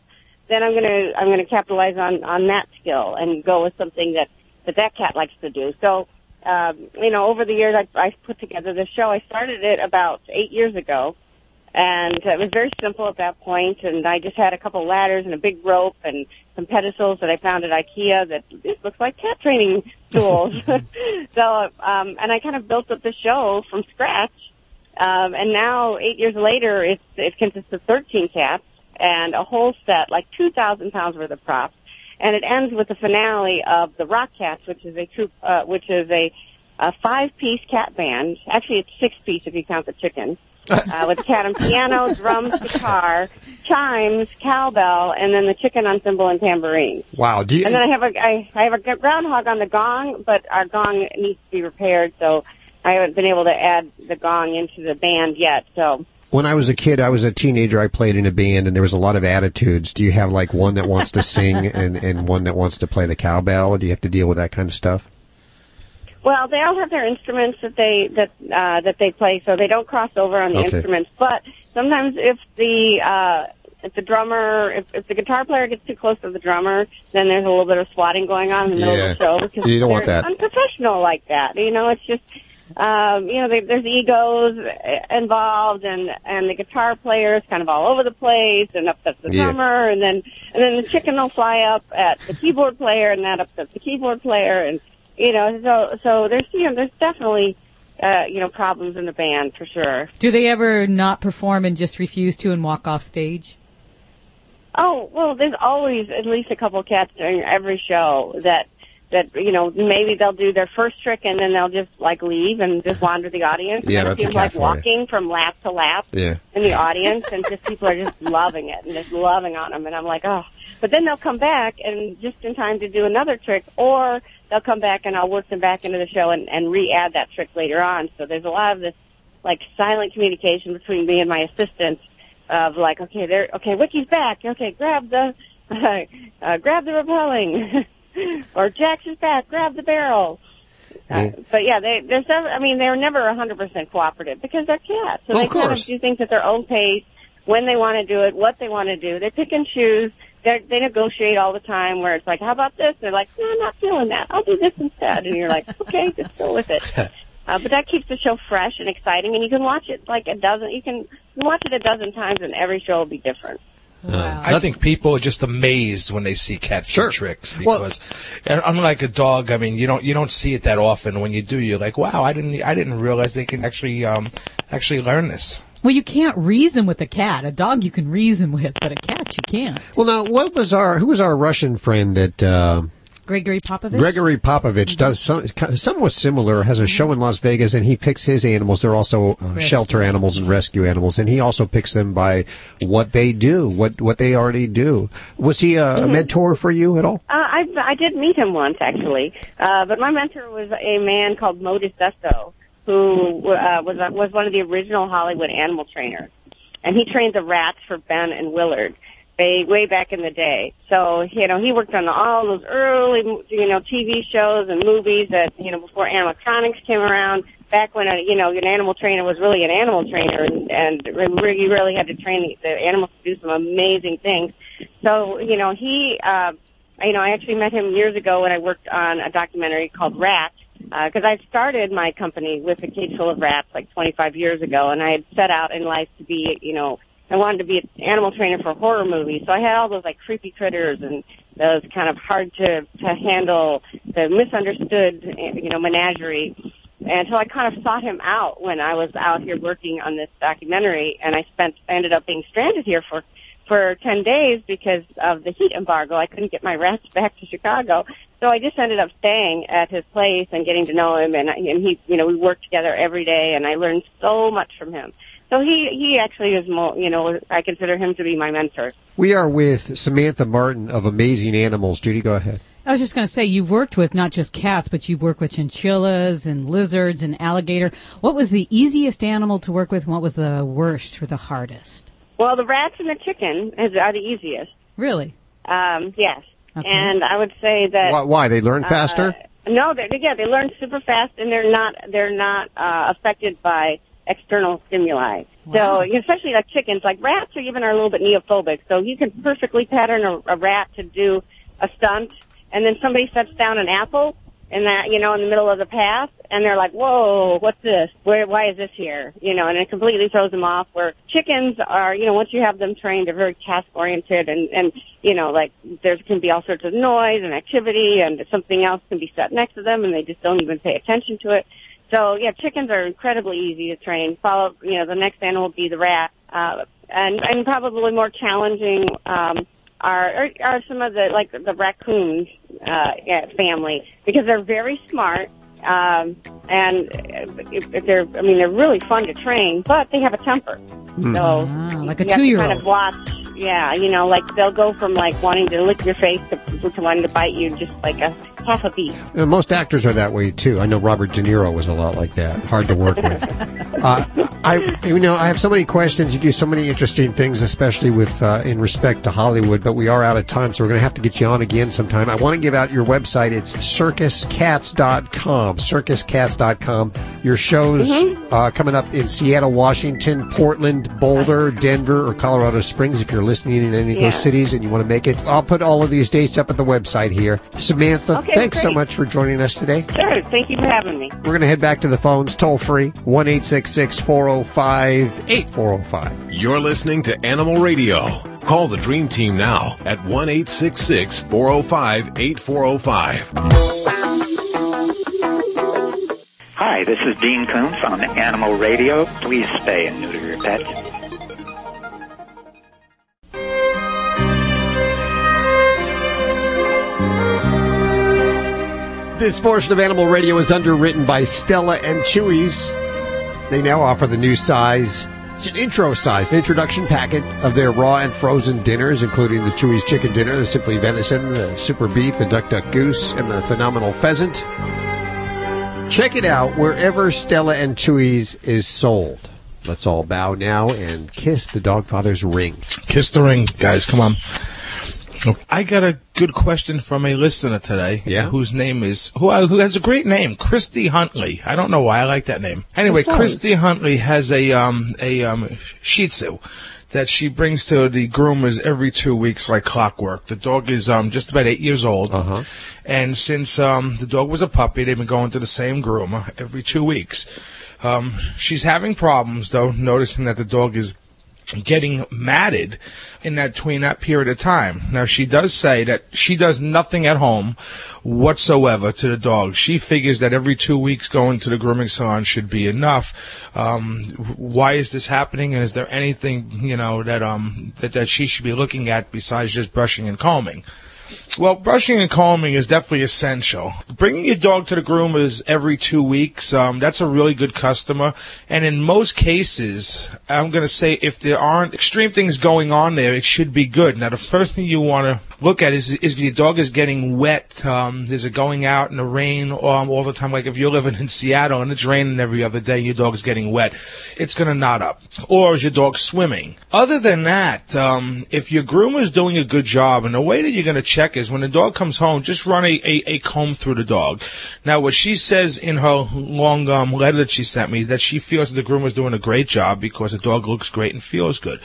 then I'm going to I'm to capitalize on on that skill and go with something that that that cat likes to do. So. Um, you know, over the years, I, I put together this show. I started it about eight years ago, and it was very simple at that point. And I just had a couple ladders and a big rope and some pedestals that I found at IKEA that this looks like cat training tools. (laughs) (laughs) so, um, and I kind of built up the show from scratch. Um, and now, eight years later, it's, it consists of 13 cats and a whole set, like 2,000 pounds worth of props. And it ends with the finale of the Rock Cats, which is a troop, uh, which is a, a five-piece cat band. Actually, it's six-piece if you count the chicken. (laughs) uh, with cat and piano, drums, guitar, chimes, cowbell, and then the chicken on cymbal and tambourine. Wow. Do you, And then I have a I, I have a groundhog on the gong, but our gong needs to be repaired, so I haven't been able to add the gong into the band yet. So when I was a kid, I was a teenager. I played in a band, and there was a lot of attitudes. Do you have like one that wants to sing (laughs) and and one that wants to play the cowbell? Or do you have to deal with that kind of stuff? Well, they all have their instruments that they that uh, that they play, so they don't cross over on the Okay. instruments. But sometimes, if the uh, if the drummer, if, if the guitar player gets too close to the drummer, then there's a little bit of swatting going on in the middle Yeah. of the show because You don't want that. unprofessional like that. You know, it's just um, you know they, there's egos uh, involved, and and the guitar player is kind of all over the place, and upsets the Yeah. drummer, and then and then the chicken will fly up at the keyboard player, and that upsets the keyboard player, and you know, so so there's you know there's definitely uh, you know problems in the band for sure. Do they ever not perform and just refuse to and walk off stage? Oh well, there's always at least a couple cats during every show that that you know maybe they'll do their first trick and then they'll just like leave and just wander the audience. Yeah, and that's a it seems cat like walking from lap to lap Yeah. in the audience, and just people are just loving it and just loving on them. And I'm like, oh. But then they'll come back and just in time to do another trick, or they'll come back and I'll work them back into the show and, and re-add that trick later on. So there's a lot of this like silent communication between me and my assistant of like, okay, there, okay, Wiki's back. Okay, grab the, (laughs) uh, grab the repelling, (laughs) (laughs) or is back. Grab the barrel. Uh, but yeah, they, there's never, I mean, they're never 100% cooperative because they're cats. So Of they kind of do things at their own pace, when they want to do it, what they want to do. They pick and choose. They're, they negotiate all the time where it's like, how about this? they're like, no, I'm not feeling that. I'll do this instead. And you're like, (laughs) okay, just go with it. Uh, but that keeps the show fresh and exciting, and you can watch it like a dozen. You can, you can watch it a dozen times, and every show will be different. I think people are just amazed when they see cats do tricks because, and unlike a dog, I mean, you don't you don't see it that often. When you do, you're like, wow, I didn't I didn't realize they can actually um actually learn this. Well, you can't reason with a cat. A dog you can reason with, but a cat you can't. Well, now, what was our, who was our Russian friend that, uh, Gregory Popovich. Gregory Popovich does some, somewhat similar, has a show in Las Vegas, and he picks his animals. They're also uh, shelter animals and rescue animals, and he also picks them by what they do, what what they already do. Was he a, a Mhm. mentor for you at all? Uh, I I did meet him once actually, uh, but my mentor was a man called Moe DiSesso, who uh, was was one of the original Hollywood animal trainers, and he trained the rats for Ben and Willard. They way back in the day. So you know he worked on all those early you know TV shows and movies that you know before animatronics came around. Back when a, you know an animal trainer was really an animal trainer, and, and re- you really had to train the, animals to do some amazing things. So you know he. Uh, you know, I actually met him years ago when I worked on a documentary called Rats, because I started my company with a cage full of rats like 25 years ago, and I had set out in life to be, you know, I wanted to be an animal trainer for horror movies, so I had all those like creepy critters and those kind of hard to to handle, the misunderstood, you know, menagerie. And so I kind of sought him out when I was out here working on this documentary, and I spent I ended up being stranded here for for 10 days because of the heat embargo. I couldn't get my rats (laughs) back to Chicago. So I just ended up staying at his place and getting to know him and, and he, you know, we worked together every day and I learned so much from him. So he, he actually is more, you know, I consider him to be my mentor. We are with Samantha Martin of Amazing Animals. Judy, go ahead. I was just going to say, you've worked with not just cats, but you've worked with chinchillas and lizards and alligator. What was the easiest animal to work with and what was the worst or the hardest? Well, the rats and the chicken is, are the easiest. Really? Um, yes. And I would say that. Why, why? They learn faster? Uh, no, they yeah, they learn super fast, and they're not they're not uh, affected by external stimuli. So especially like chickens, like rats, or even are a little bit neophobic. So you can perfectly pattern a, a rat to do a stunt, and then somebody sets down an apple in that you know in the middle of the path, and they're like, "Whoa, what's this? Where? Why is this here?" You know, and it completely throws them off. Where chickens are, you know, once you have them trained, they're very task oriented, and and you know, like there can be all sorts of noise and activity, and something else can be set next to them, and they just don't even pay attention to it. So yeah, chickens are incredibly easy to train. Follow, you know, the next animal will be the rat, uh, and and probably more challenging. Um, are, are are some of the like the raccoon uh, yeah, family because they're very smart um, and if, if they're I mean they're really fun to train, but they have a temper. Hmm. So like a you have to two-year-old. kind of watch. Yeah, you know, like they'll go from like wanting to lick your face to, to wanting to bite you just like a half a beat. Uh, most actors are that way too. I know Robert De Niro was a lot like that. Hard to work with. (laughs) Uh, I, you know, I have so many questions. You do so many interesting things, especially with uh, in respect to Hollywood. But we are out of time, so we're going to have to get you on again sometime. I want to give out your website. It's circuscats.com. Circuscats.com. Your shows uh, coming up in Seattle, Washington, Portland, Boulder, Denver, or Colorado Springs. If you're listening in any of Yeah. those cities and you want to make it, I'll put all of these dates up at the website here. Samantha, Okay, thanks so much for joining us today. Sure, thank you for having me. We're going to head back to the phones, toll free, 1 405 8405. You're listening to Animal Radio. Call the Dream Team now at 1 405 8405. Hi, this is Dean Koontz on Animal Radio. Please spay and neuter your pets. This portion of Animal Radio is underwritten by Stella and Chewy's. They now offer the new size. It's an intro size, an introduction packet of their raw and frozen dinners, including the Chewy's chicken dinner, the Simply Venison, the Super Beef, the Duck Duck Goose, and the Phenomenal Pheasant. Check it out wherever Stella and Chewy's is sold. Let's all bow now and kiss the Dogfather's ring. Kiss the ring, guys. Come on. I got a good question from a listener today. Yeah? Whose name is who who has a great name, Christy Huntley. I don't know why I like that name. Anyway, Christy Huntley has a um a um Shih Tzu that she brings to the groomers every two weeks like clockwork. The dog is um just about eight years old. Uh-huh. And since um the dog was a puppy, they've been going to the same groomer every two weeks. Um, she's having problems though, noticing that the dog is getting matted in that between that period of time. Now she does say that she does nothing at home whatsoever to the dog. She figures that every two weeks going to the grooming salon should be enough. Um, why is this happening? And is there anything you know that um that, that she should be looking at besides just brushing and combing? Well, brushing and combing is definitely essential. Bringing your dog to the groomers every two weeks, um, that's a really good customer. And in most cases, I'm going to say if there aren't extreme things going on there, it should be good. Now, the first thing you want to look at is, is if your dog is getting wet, um, is it going out in the rain um, all the time? Like if you're living in Seattle and it's raining every other day, and your dog is getting wet, it's going to knot up. Or is your dog swimming? Other than that, um, if your groomer is doing a good job, and the way that you're going to check is when the dog comes home, just run a, a, a comb through the dog. Now, what she says in her long um, letter that she sent me is that she feels that the groomer is doing a great job because the dog looks great and feels good.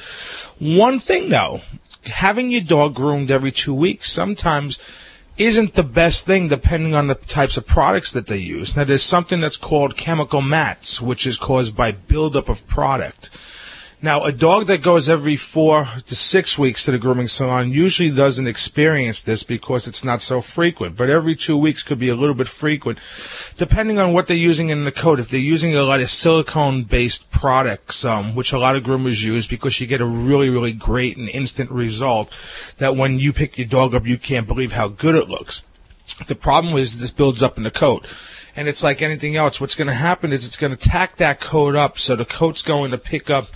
One thing though, having your dog groomed every two weeks sometimes isn't the best thing depending on the types of products that they use. Now there's something that's called chemical mats, which is caused by buildup of product. Now, a dog that goes every four to six weeks to the grooming salon usually doesn't experience this because it's not so frequent. But every two weeks could be a little bit frequent, depending on what they're using in the coat. If they're using a lot of silicone-based products, um, which a lot of groomers use, because you get a really, really great and instant result, that when you pick your dog up, you can't believe how good it looks. The problem is this builds up in the coat. And it's like anything else. What's going to happen is it's going to tack that coat up, so the coat's going to pick up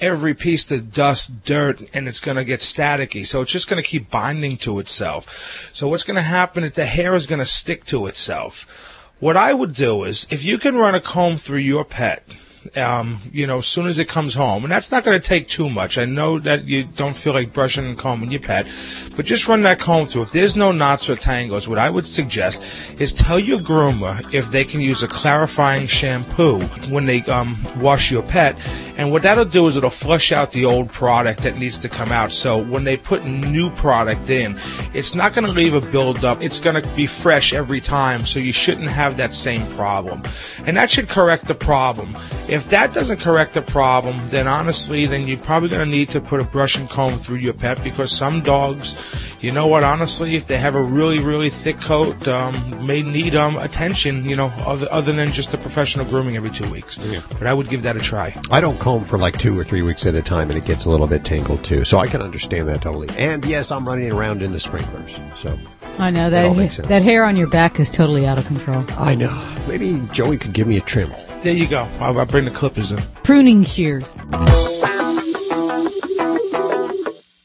every piece of dust, dirt, and it's going to get staticky. So it's just going to keep binding to itself. So what's going to happen is the hair is going to stick to itself. What I would do is, if you can run a comb through your pet, um, you know, as soon as it comes home. And that's not going to take too much. I know that you don't feel like brushing and combing your pet, but just run that comb through. If there's no knots or tangles, what I would suggest is tell your groomer if they can use a clarifying shampoo when they um, wash your pet. And what that'll do is it'll flush out the old product that needs to come out. So when they put new product in, it's not going to leave a buildup. It's going to be fresh every time. So you shouldn't have that same problem. And that should correct the problem. If that doesn't correct the problem, then honestly, then you're probably going to need to put a brush and comb through your pet because some dogs, you know what, honestly, if they have a really, really thick coat, um, may need um, attention, you know, other, other than just a professional grooming every two weeks. Yeah. But I would give that a try. I don't comb for like two or three weeks at a time, and it gets a little bit tangled too. So I can understand that totally. And yes, I'm running around in the sprinklers. So I know That that makes that hair on your back is totally out of control. I know. Maybe Joey could give me a trim. There you go. I'll, I'll bring the clippers in. Pruning shears.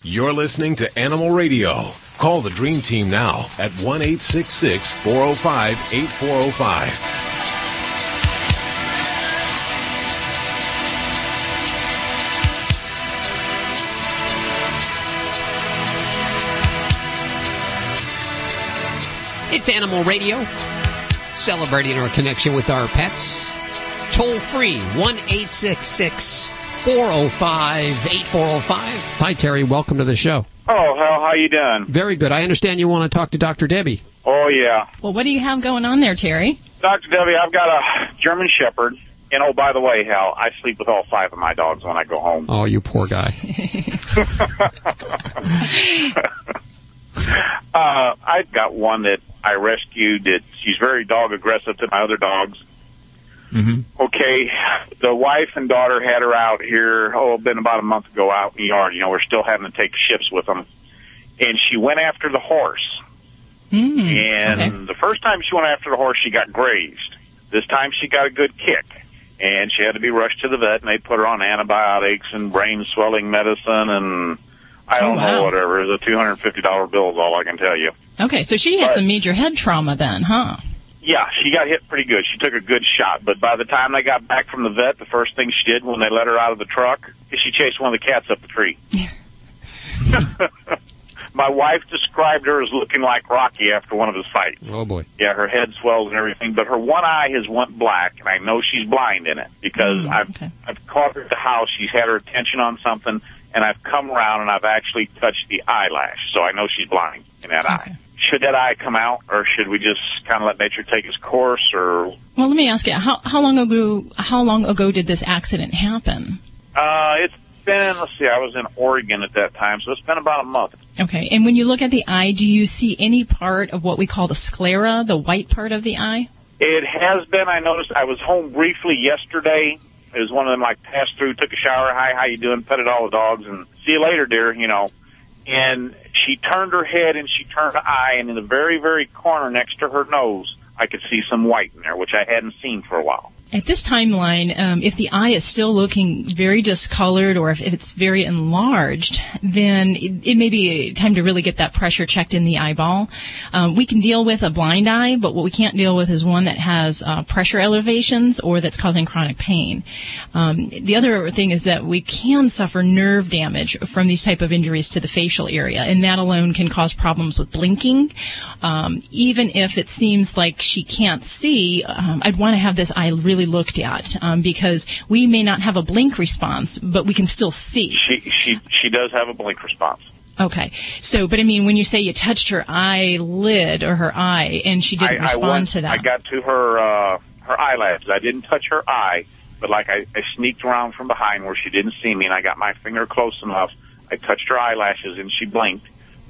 You're listening to Animal Radio. Call the Dream Team now at 1 405 8405. It's Animal Radio, celebrating our connection with our pets. Toll free, 1 405 8405. Hi, Terry. Welcome to the show. Oh, how how you doing? Very good. I understand you want to talk to Dr. Debbie. Oh yeah, Well, what do you have going on there, Terry? Doctor Debbie, I've got a German Shepherd. And oh, by the way, Hal, I sleep with all five of my dogs when I go home. Oh, you poor guy. (laughs) Uh, I've got one that I rescued. That she's very dog aggressive to my other dogs. Mm-hmm. Okay, the wife and daughter had her out here. Oh, been about a month ago out in the yard. You know, we're still having to take shifts with them, and she went after the horse. and the first time she went after the horse, she got grazed. This time she got a good kick, and she had to be rushed to the vet, and they put her on antibiotics and brain swelling medicine, and I Oh, don't wow. know whatever. It was a two hundred fifty dollar bill is all I can tell you. Okay, so she had But- some major head trauma then, huh? Yeah, she got hit pretty good. She took a good shot, but by the time they got back from the vet, the first thing she did when they let her out of the truck is she chased one of the cats up the tree. (laughs) My wife described her as looking like Rocky after one of his fights. Oh boy. Yeah, her head swells and everything, but her one eye has went black, and I know she's blind in it because Mm, I've I've caught her at the house. She's had her attention on something, and I've come around and I've actually touched the eyelash, so I know she's blind in that eye. Should that eye come out, or should we just kind of let nature take its course, or Well, let me ask you, how how long ago how long ago did this accident happen? Uh, it's been, let's see, I was in Oregon at that time, so it's been about a month. Okay. And when you look at the eye, do you see any part of what we call the sclera, the white part of the eye? It has been. I noticed. I was home briefly yesterday. It was one of them like passed through, took a shower. Hi, how you doing? Petted all the dogs, and see you later, dear. You know. And she turned her head and she turned her eye, and in the very, very corner next to her nose, I could see some white in there, which I hadn't seen for a while. At this timeline, um, if the eye is still looking very discolored or if, if it's very enlarged, then it, it, may be time to really get that pressure checked in the eyeball. Um, we can deal with a blind eye, but what we can't deal with is one that has uh, pressure elevations or that's causing chronic pain. Um, the other thing is that we can suffer nerve damage from these type of injuries to the facial area, and that alone can cause problems with blinking. Um, even if it seems like she can't see, um, I'd want to have this eye really really looked at um, because we may not have a blink response, but we can still see. She she she does have a blink response. Okay, so but I mean, when you say you touched her eyelid or her eye and she didn't I, respond I went, to that, I got to her uh, her eyelashes. I didn't touch her eye, but like I, I sneaked around from behind where she didn't see me, and I got my finger close enough. I touched her eyelashes, and she blinked.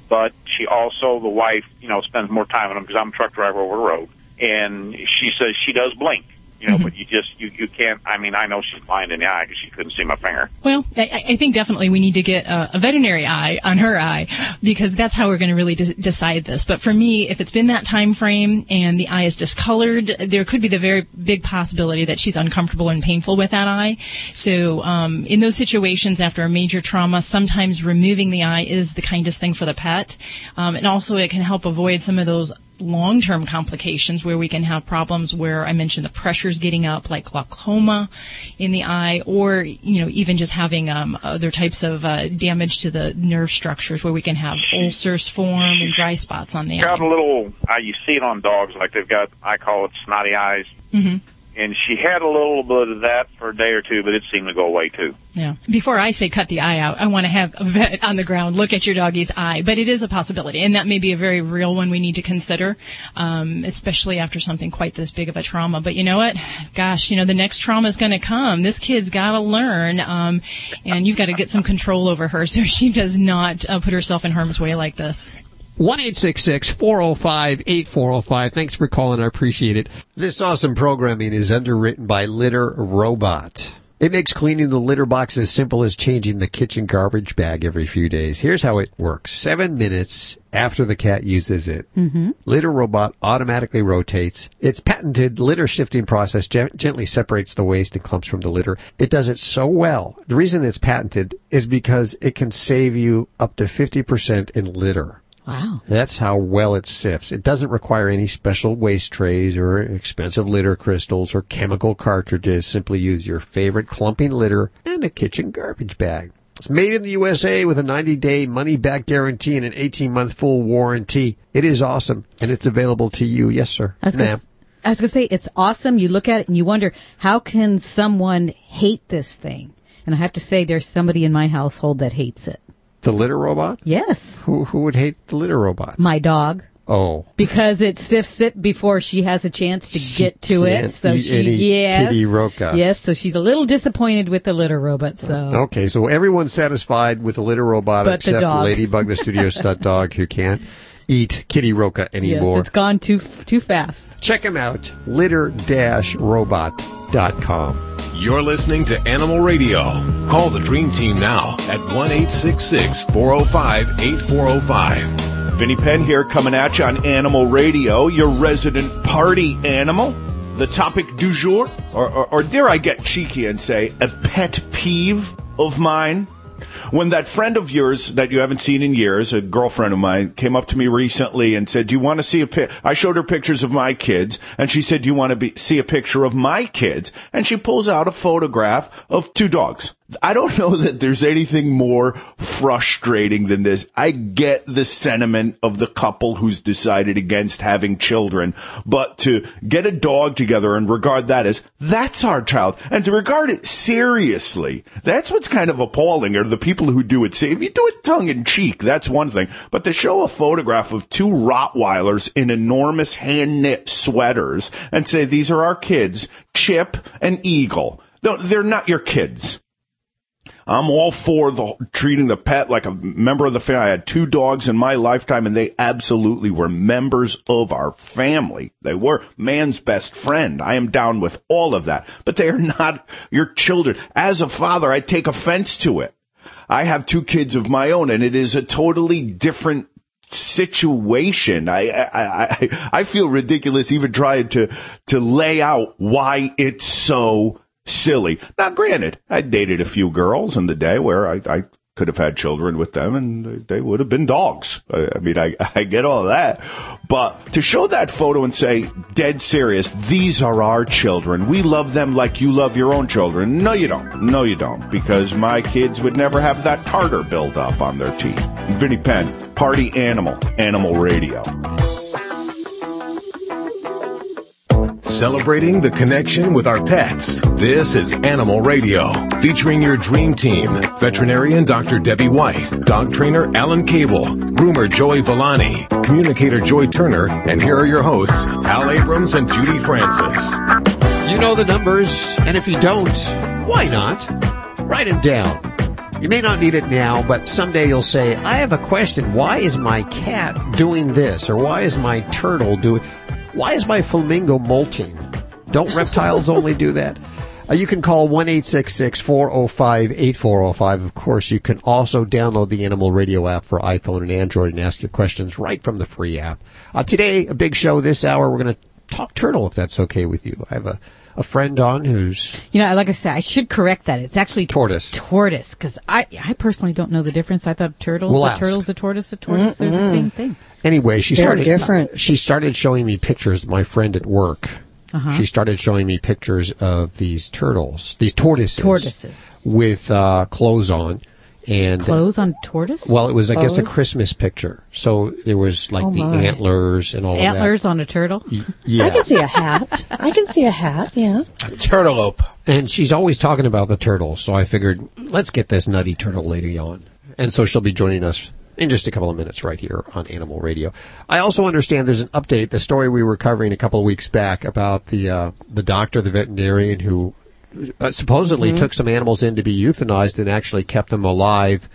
But she also, the wife, you know, spends more time on them because I'm a truck driver over the road, and she says she does blink you know, Mhm. but you just you you can't. I mean, I know she's blind in the eye because she couldn't see my finger. Well, I, I think definitely we need to get a, a veterinary eye on her eye because that's how we're going to really de- decide this. But for me, if it's been that time frame and the eye is discolored, there could be the very big possibility that she's uncomfortable and painful with that eye. So, um, in those situations after a major trauma, sometimes removing the eye is the kindest thing for the pet, um, and also it can help avoid some of those long-term complications where we can have problems where I mentioned the pressures getting up, like glaucoma in the eye, or you know even just having um, other types of uh, damage to the nerve structures where we can have ulcers form and dry spots on the eye. Got a little. Uh, you see it on dogs, like they've got. I call it snotty eyes. hmm And she had a little bit of that for a day or two, but it seemed to go away too. Yeah. Before I say cut the eye out, I want to have a vet on the ground look at your doggy's eye, but it is a possibility, and that may be a very real one we need to consider, um, especially after something quite this big of a trauma. But you know what? Gosh, you know the next trauma is going to come. This kid's got to learn, um, and you've got to get some control over her so (laughs) she does not uh, put herself in harm's way like this. 1 405 8405. Thanks for calling. I appreciate it. This awesome programming is underwritten by Litter Robot. It makes cleaning the litter box as simple as changing the kitchen garbage bag every few days. Here's how it works. Seven minutes after the cat uses it, Mm-hmm. Litter Robot automatically rotates. Its patented litter shifting process gen- gently separates the waste and clumps from the litter. It does it so well. The reason it's patented is because it can save you up to 50% in litter. Wow. That's how well it sifts. It doesn't require any special waste trays or expensive litter crystals or chemical cartridges. Simply use your favorite clumping litter and a kitchen garbage bag. It's made in the USA with a 90 day money back guarantee and an 18 month full warranty. It is awesome and it's available to you. Yes, sir. I was, gonna, Ma'am. s- I was gonna say it's awesome. You look at it and you wonder how can someone hate this thing? And I have to say, there's somebody in my household that hates it. The litter robot? Yes, Who, who would hate the litter robot? my dog. Oh. Because it sifts it before she has a chance to get to can't it. So eat she, any yes, kitty roca. yes. So she's a little disappointed with the litter robot. So Okay, so everyone's satisfied with the litter robot But the except dog. Ladybug, the studio (laughs) stud dog, who can't eat kitty roca yes, anymore. it's gone too too fast. Check him out, litter-robot.com. You're listening to Animal Radio. Call the Dream Team now at 1 405 8405. Vinnie Penn here coming at you on Animal Radio, your resident party animal. The topic du jour, or, or, or dare I get cheeky and say a pet peeve of mine? When that friend of yours that you haven't seen in years, a girlfriend of mine, came up to me recently and said, "Do you want to see a pic?" I showed her pictures of my kids, and she said, "Do you want to be- see a picture of my kids?" And she pulls out a photograph of two dogs. I don't know that there's anything more frustrating than this. I get the sentiment of the couple who's decided against having children, but to get a dog together and regard that as that's our child and to regard it seriously, that's what's kind of appalling are the people who do it. Say, if you do it tongue in cheek, that's one thing, but to show a photograph of two Rottweilers in enormous hand knit sweaters and say, these are our kids, Chip and Eagle. No, they're not your kids. I'm all for the treating the pet like a member of the family. I had two dogs in my lifetime and they absolutely were members of our family. They were man's best friend. I am down with all of that, but they are (laughs) not your children. As a father, I take offense to it. I have two kids of my own and it is a totally different situation. I, I, I, I feel ridiculous even trying to, to lay out why it's so silly. Now, granted, I dated a few girls in the day where I, I could have had children with them and they would have been dogs. I, I mean, I, (laughs) I get all that. But to show that photo and say, dead serious, these are our children. We love them like you love your own children. No, you don't. No, you don't. Because my kids would never have that tartar build up on their teeth. Vinnie Penn, party animal, animal radio. Celebrating the connection with our pets. This is Animal Radio, featuring your dream team. Veterinarian Dr. Debbie White, dog trainer Alan Cable, groomer Joey Villani, communicator Joy Turner, and here are your hosts, Al Abrams and Judy Francis. You know the numbers, and if you don't, why not? Write them down. You may not need it now, but someday you'll say, I have a question. Why is my cat doing this? Or why is my turtle doing... Why is my flamingo molting? Don't reptiles only do that? Uh, you can call 1-866-405-8405. Of course, you can also download the Animal Radio app for iPhone and Android and ask your questions right from the free app. Uh, today, a big show this hour. We're going to talk turtle, if that's okay with you. I have a, a friend on who's You know, like I said, I should correct that. It's actually tortoise. tortoise because I I personally don't know the difference. I thought turtles, We'll a ask. turtle's a tortoise, a tortoise, they're the same thing. Anyway, she Very started different. She started showing me pictures. My friend at work. Uh-huh. She started showing me pictures of these turtles, these tortoises, Tortoises. with uh, clothes on, and Clothes on tortoise? Well, it was, I guess, a Christmas picture. So there was like Oh, the antlers and all that. Antlers on a turtle? of. Yeah. I can see a hat. I can see a hat. Yeah. Turtleope. And she's always talking about the turtle, so I figured let's get this nutty turtle lady on. And so she'll be joining us in just a couple of minutes right here on Animal Radio. I also understand there's an update, the story we were covering a couple of weeks back about the uh, the doctor, the veterinarian who uh, supposedly Mhm. took some animals in to be euthanized and actually kept them alive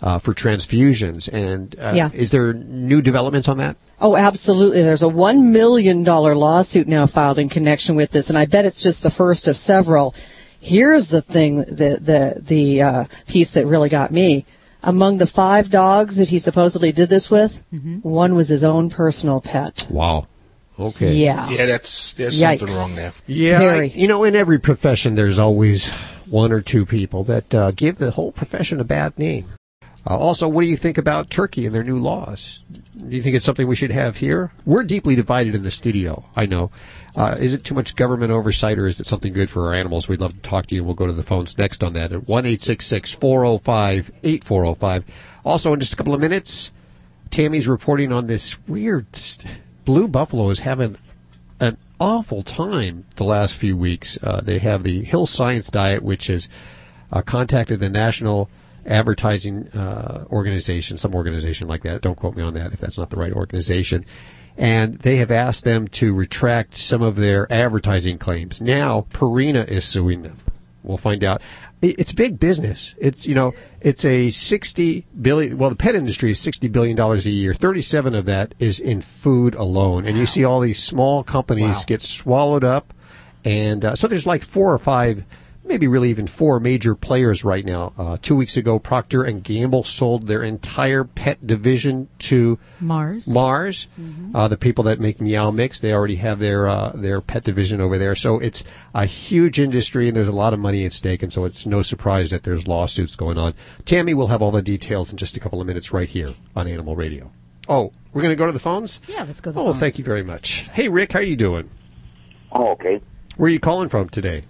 uh, for transfusions. And uh, Yeah. is there new developments on that? Oh, absolutely. There's a $1 million lawsuit now filed in connection with this, and I bet it's just the first of several. Here's the thing, the, the, the, uh, piece that really got me. Among the five dogs that he supposedly did this with, one was his own personal pet. Wow. Okay. Yeah. Yeah, that's there's Yikes. something wrong there. Yeah, Very. I- you know, in every profession, there's always one or two people that uh, give the whole profession a bad name. Uh, also, what do you think about Turkey and their new laws? Do you think it's something we should have here? We're deeply divided in the studio. I know. Uh, is it too much government oversight, or is it something good for our animals? We'd love to talk to you. And we'll go to the phones next on that at one eight six six four zero five eight four zero five. Also, in just a couple of minutes, Tammy's reporting on this weird st- blue buffalo is having an awful time the last few weeks. Uh, they have the Hill Science Diet, which has uh, contacted the National Advertising uh, Organization, some organization like that. Don't quote me on that if that's not the right organization. And they have asked them to retract some of their advertising claims. Now, Purina is suing them. We'll find out. It's big business. It's you know, it's a sixty billion. Well, the pet industry is sixty billion dollars a year. Thirty-seven of that is in food alone, and you see all these small companies get swallowed up, and uh, so there's like four or five, maybe really even four major players right now. Uh, two weeks ago, Procter and Gamble sold their entire pet division to Mars. Mars, uh, the people that make Meow Mix, they already have their uh, their pet division over there. So it's a huge industry, and there's a lot of money at stake. And so it's no surprise that there's lawsuits going on. Tammy will have all the details in just a couple of minutes right here on Animal Radio. Oh, we're going to go to the phones. Yeah, let's go to the Oh, phones. thank you very much. Hey, Rick, how are you doing? Oh, okay. Where are you calling from today?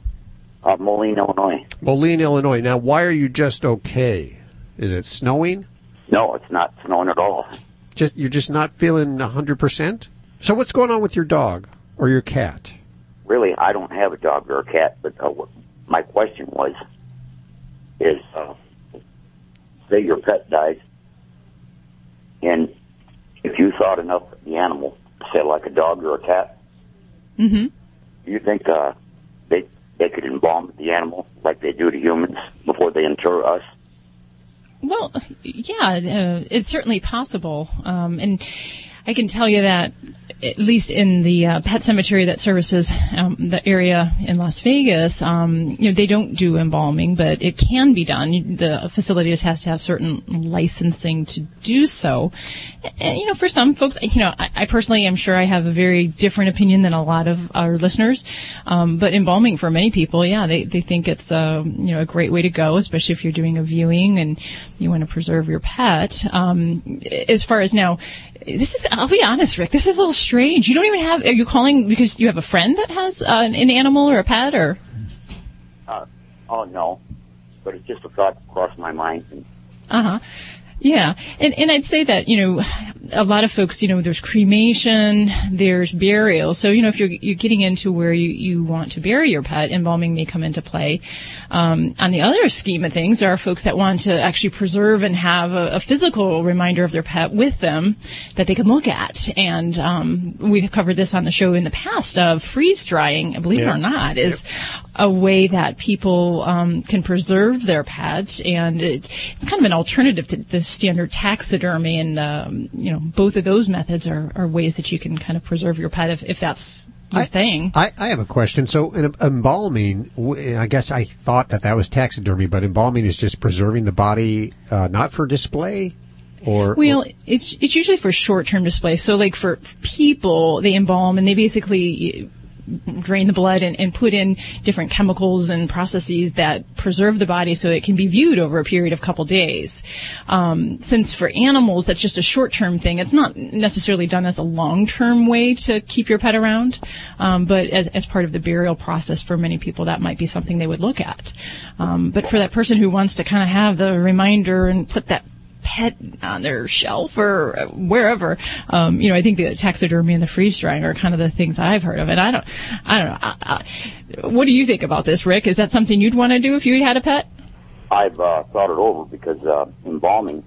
Uh, Moline, Illinois. Moline, Illinois. Now, why are you just okay? Is it snowing? No, it's not snowing at all. Just you're just not feeling hundred percent. So what's going on with your dog or your cat? Really, I don't have a dog or a cat, but uh, my question was, is, uh, say your pet dies, and if you thought enough of the animal, say like a dog or a cat, Mm-hmm. you think uh, they could embalm the animal like they do to humans before they inter us? Well, yeah, uh, it's certainly possible. Um, and I can tell you that at least in the uh, pet cemetery that services um, the area in Las Vegas, um, you know, they don't do embalming, but it can be done. The facility just has to have certain licensing to do so. And, you know, for some folks, you know, I, I personally am sure I have a very different opinion than a lot of our listeners. Um, but embalming for many people, yeah, they, they think it's a, you know, a great way to go, especially if you're doing a viewing and you want to preserve your pet. Um, as far as now, this is, I'll be honest, Rick, this is a little strange. You don't even have, are you calling because you have a friend that has uh, an, an animal or a pet or? Uh, oh no, but it's just a thought crossed my mind. And Uh huh. Yeah, and and I'd say that you know, a lot of folks, you know, there's cremation, there's burial. So you know, if you're you're getting into where you you want to bury your pet, embalming may come into play. Um, on the other scheme of things, there are folks that want to actually preserve and have a, a physical reminder of their pet with them that they can look at. And um, we've covered this on the show in the past of freeze drying. Believe it or not, is a way that people um, can preserve their pet, and it, it's kind of an alternative to the standard taxidermy. And um, you know, both of those methods are, are ways that you can kind of preserve your pet if, if that's your thing. I, I have a question. So, in embalming, I guess I thought that that was taxidermy, but embalming is just preserving the body, uh, not for display, or Well, it's it's usually for short term display. So, like for people, they embalm and they basically drain the blood and, and put in different chemicals and processes that preserve the body so it can be viewed over a period of a couple days. Um, since for animals, that's just a short term thing. It's not necessarily done as a long term way to keep your pet around, um, but as, as part of the burial process for many people, that might be something they would look at. Um, but for that person who wants to kind of have the reminder and put that pet on their shelf or wherever. Um, you know, I think the taxidermy and the freeze drying are kind of the things I've heard of. And I don't, I don't know. I, I, what do you think about this, Rick? Is that something you'd want to do if you had a pet? I've uh, thought it over because uh, embalming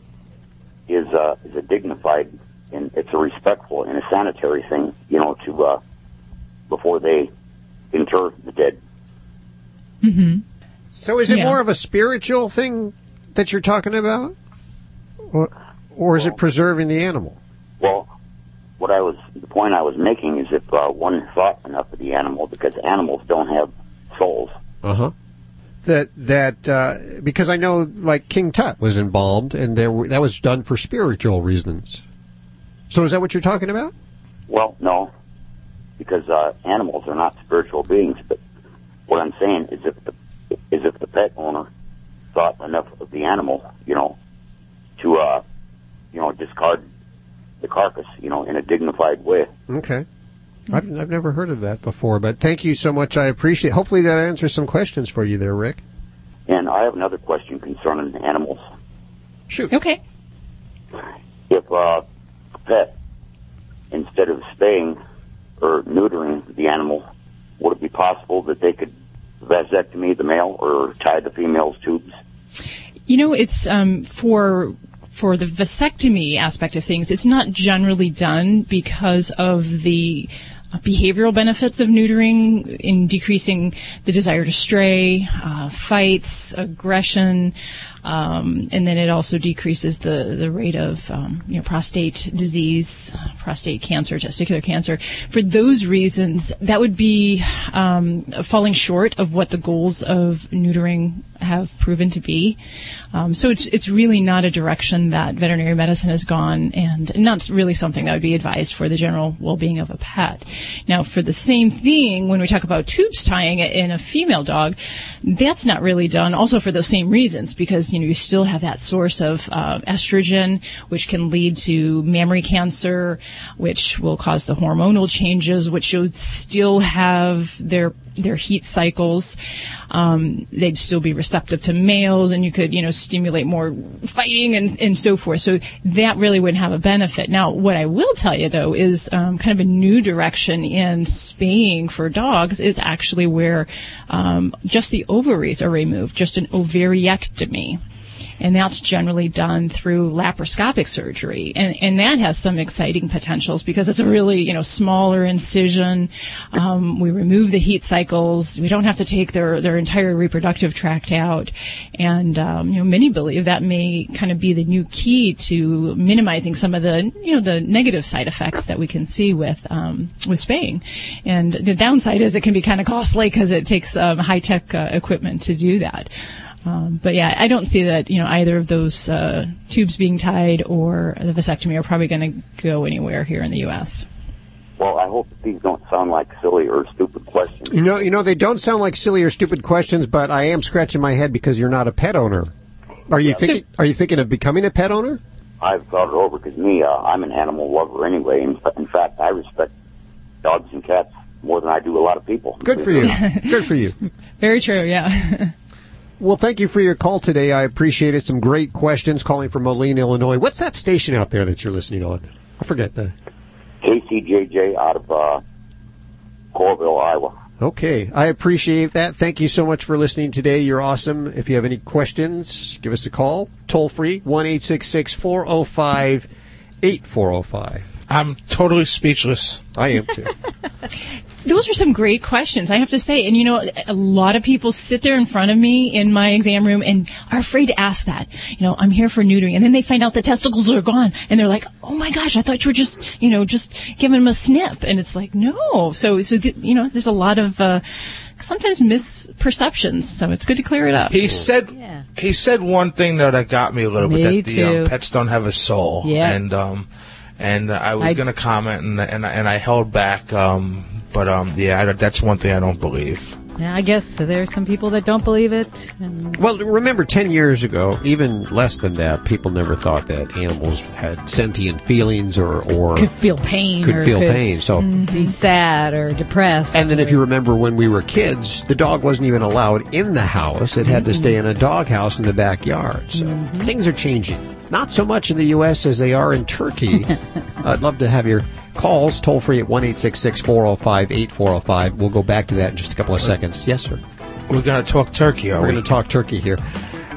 is uh, is a dignified and it's a respectful and a sanitary thing, you know, to uh, before they inter the dead. Mm-hmm. So, is it Yeah. more of a spiritual thing that you're talking about, or, or is it preserving the animal? Well, what I was the point I was making is if uh, one thought enough of the animal, because animals don't have souls. Uh huh. That that uh, because I know like King Tut was embalmed, and there were, that was done for spiritual reasons. So, is that what you're talking about? Well, no, because uh, animals are not spiritual beings. But what I'm saying is, if the is if the pet owner thought enough of the animal, you know, to uh, you know discard the carcass, you know, in a dignified way. Okay. I've, I've never heard of that before, but thank you so much. I appreciate. Hopefully, that answers some questions for you there, Rick. And I have another question concerning animals. Shoot. Okay. If uh, a pet, instead of spaying or neutering the animal, would it be possible that they could vasectomy the male or tie the female's tubes? You know, it's um, for for the vasectomy aspect of things. It's not generally done because of the behavioral benefits of neutering in decreasing the desire to stray, uh, fights, aggression, um, and then it also decreases the the rate of um, you know prostate disease, prostate cancer, testicular cancer. For those reasons, that would be um, falling short of what the goals of neutering have proven to be. Um, so it's it's really not a direction that veterinary medicine has gone, and not really something that would be advised for the general well-being of a pet. Now, for the same thing, when we talk about tubes tying in a female dog, that's not really done. Also for those same reasons, because you know you still have that source of uh, estrogen, which can lead to mammary cancer, which will cause the hormonal changes, which should still have their their heat cycles. Um, they'd still be receptive to males, and you could, you know, stimulate more fighting and, and so forth. So that really wouldn't have a benefit. Now, what I will tell you though is um, kind of a new direction in spaying for dogs is actually where um, just the ovaries are removed, just an ovariectomy. And that's generally done through laparoscopic surgery, and and that has some exciting potentials because it's a really you know smaller incision. Um, we remove the heat cycles. We don't have to take their their entire reproductive tract out, and um, you know many believe that may kind of be the new key to minimizing some of the you know the negative side effects that we can see with um, with spaying. And the downside is it can be kind of costly because it takes um, high tech uh, equipment to do that. Um, but yeah, I don't see that you know either of those uh, tubes being tied or the vasectomy are probably going to go anywhere here in the U.S. Well, I hope that these don't sound like silly or stupid questions. You know, you know, they don't sound like silly or stupid questions, but I am scratching my head because you're not a pet owner. Are you thinking? Are you thinking of becoming a pet owner? I've thought it over because me, uh, I'm an animal lover anyway. In, in fact, I respect dogs and cats more than I do a lot of people. Good for you. (laughs) Good for you. Very true. Yeah. (laughs) Well, thank you for your call today. I appreciate it. Some great questions calling from Moline, Illinois. What's that station out there that you're listening on? I forget the. KCJJ out of uh, Coralville, Iowa. Okay, I appreciate that. Thank you so much for listening today. You're awesome. If you have any questions, give us a call. Toll free, 1 405 8405. I'm totally speechless. I am too. (laughs) Those are some great questions, I have to say. And you know, a lot of people sit there in front of me in my exam room and are afraid to ask that. You know, I'm here for neutering. And then they find out the testicles are gone and they're like, oh my gosh, I thought you were just, you know, just giving them a snip. And it's like, no. So, so, th- you know, there's a lot of, uh, sometimes misperceptions. So it's good to clear it up. He said he said one thing though that got me a little Me bit that the too. um, pets don't have a soul. Yeah. And um and I was I- going to comment and and I- and I held back um but um yeah, I, that's one thing I don't believe. Yeah, I guess there are some people that don't believe it. And Well, remember 10 years ago, even less than that, people never thought that animals had sentient feelings or, or could feel pain. could or feel pain. So, be sad or depressed. and then if you remember when we were kids, the dog wasn't even allowed in the house. It had to stay in a doghouse in the backyard. So things are changing. Not so much in the U.S. as they are in Turkey. (laughs) I'd love to have your calls toll free at 1 405 8405. We'll go back to that in just a couple of seconds. Yes, sir. We're going to talk turkey, are We're we? going to talk turkey here.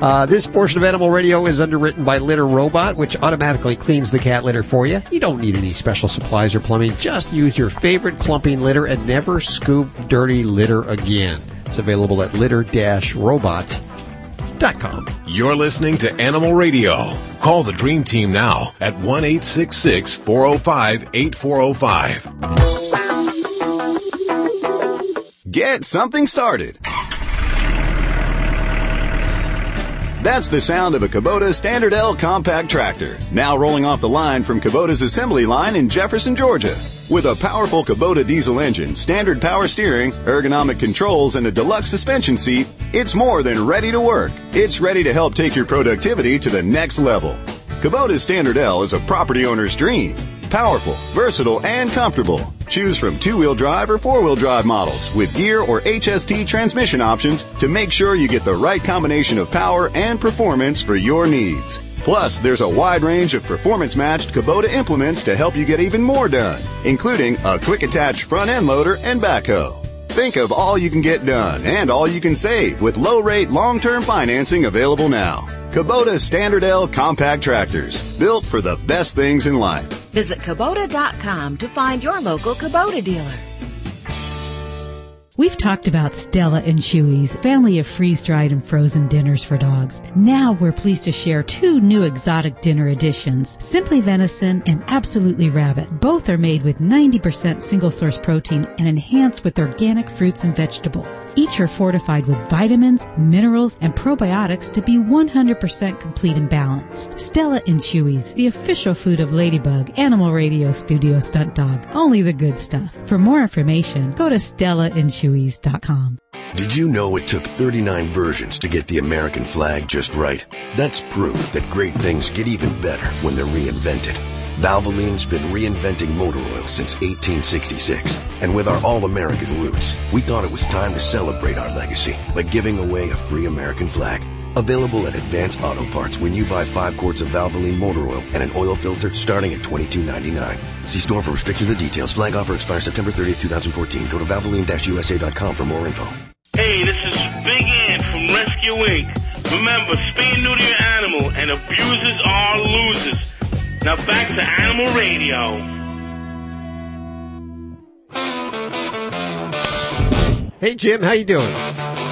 Uh, this portion of Animal Radio is underwritten by Litter Robot, which automatically cleans the cat litter for you. You don't need any special supplies or plumbing. Just use your favorite clumping litter and never scoop dirty litter again. It's available at litter-robot.com. You're listening to Animal Radio. Call the Dream Team now at 1 405 8405. Get something started. That's the sound of a Kubota Standard L compact tractor, now rolling off the line from Kubota's assembly line in Jefferson, Georgia. With a powerful Kubota diesel engine, standard power steering, ergonomic controls, and a deluxe suspension seat, it's more than ready to work. It's ready to help take your productivity to the next level. Kubota's Standard L is a property owner's dream. Powerful, versatile, and comfortable. Choose from two-wheel drive or four-wheel drive models with gear or HST transmission options to make sure you get the right combination of power and performance for your needs. Plus, there's a wide range of performance-matched Kubota implements to help you get even more done, including a quick-attach front-end loader and backhoe. Think of all you can get done and all you can save with low-rate long-term financing available now. Kubota Standard L compact tractors, built for the best things in life. Visit Kubota.com to find your local Kubota dealer. We've talked about Stella and Chewy's family of freeze-dried and frozen dinners for dogs. Now we're pleased to share two new exotic dinner additions, Simply Venison and Absolutely Rabbit. Both are made with 90% single source protein and enhanced with organic fruits and vegetables. Each are fortified with vitamins, minerals, and probiotics to be 100% complete and balanced. Stella and Chewy's, the official food of Ladybug, Animal Radio Studio Stunt Dog. Only the good stuff. For more information, go to Did you know it took 39 versions to get the American flag just right? That's proof that great things get even better when they're reinvented. Valvoline's been reinventing motor oil since 1866. And with our all-American roots, we thought it was time to celebrate our legacy by giving away a free American flag. Available at Advance Auto Parts when you buy five quarts of Valvoline motor oil and an oil filter starting at $22.99. See store for restrictions and details. Flag offer expires September 30th, 2014. Go to valvoline-usa.com for more info. Hey, this is Big Ant from Rescue Inc. Remember, spay and neuter your animals. and abusers are losers. Now back to Animal Radio. Hey, Jim, how you doing?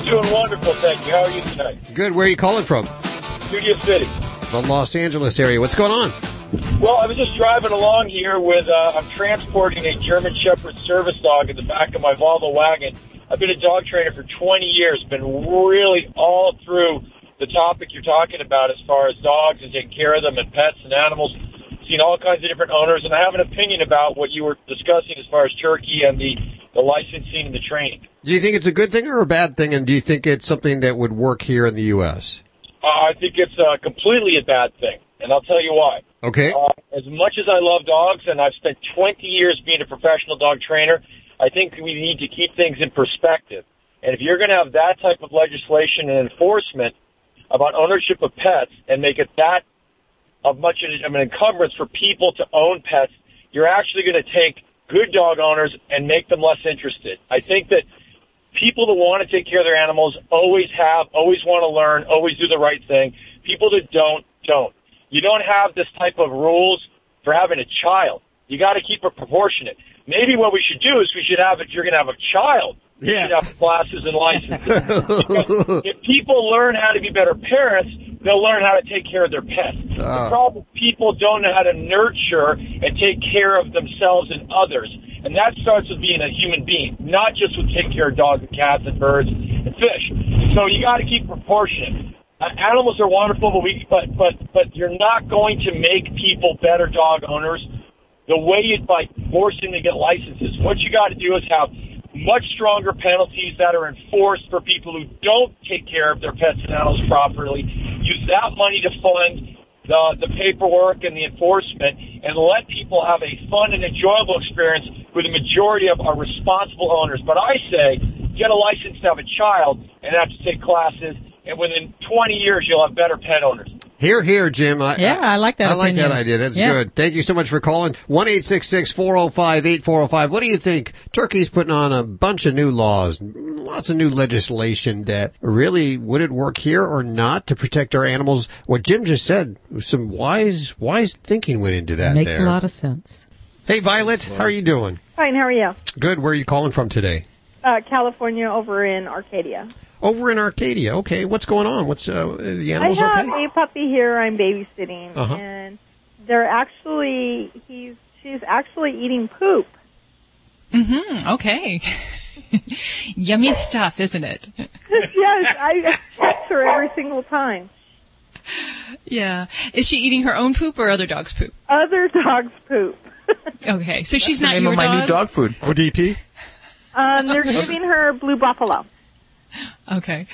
Doing wonderful, thank you. How are you tonight? Good. Where are you calling from? Studio City. The Los Angeles area. What's going on? Well, I was just driving along here with, uh, I'm transporting a German Shepherd service dog in the back of my Volvo wagon. I've been a dog trainer for 20 years, been really all through the topic you're talking about as far as dogs and taking care of them and pets and animals. Seen all kinds of different owners, and I have an opinion about what you were discussing as far as Turkey and the, the licensing and the training. Do you think it's a good thing or a bad thing? And do you think it's something that would work here in the U.S.? Uh, I think it's uh, completely a bad thing, and I'll tell you why. Okay. Uh, as much as I love dogs, and I've spent 20 years being a professional dog trainer, I think we need to keep things in perspective. And if you're going to have that type of legislation and enforcement about ownership of pets and make it that of much of an encumbrance for people to own pets, you're actually going to take good dog owners and make them less interested. I think that people that want to take care of their animals always have, always want to learn, always do the right thing. People that don't, don't. You don't have this type of rules for having a child. You got to keep it proportionate. Maybe what we should do is we should have, if you're going to have a child, you should have classes and licenses. (laughs) If people learn how to be better parents, they'll learn how to take care of their pets. The Ah. problem, people don't know how to nurture and take care of themselves and others. And that starts with being a human being, not just with taking care of dogs and cats and birds and fish. So you got to keep proportionate. Uh, animals are wonderful, but we, but, but, but you're not going to make people better dog owners the way you by forcing them to get licenses. What you got to do is have much stronger penalties that are enforced for people who don't take care of their pets and animals properly. Use that money to fund the, the paperwork and the enforcement and let people have a fun and enjoyable experience where the majority of are responsible owners. But I say, get a license to have a child and have to take classes and within 20 years you'll have better pet owners. Hear, hear, Jim. I, Yeah, I like that I like that idea. That's Yeah. good. Thank you so much for calling. One eight six six four zero five eight four zero five. What do you think? Turkey's putting on a bunch of new laws, lots of new legislation that really would it work here or not to protect our animals? What Jim just said, some wise, wise thinking went into that. Makes there. a lot of sense. Hey, Violet, how are you doing? Fine, how are you? Good. Where are you calling from today? Uh, California over in Arcadia. Over in Arcadia. Okay, what's going on? What's uh, the animals I have okay? a puppy here I'm babysitting, Uh-huh. and they're actually he's she's actually eating poop. Mm-hmm. Okay. (laughs) Yummy stuff, isn't it? (laughs) yes, I ask her every single time. Yeah. Is she eating her own poop or other dogs' poop? Other dogs poop. (laughs) Okay, so she's the not name your of my new dog food. ODP. Um, they're giving her blue buffalo. Okay.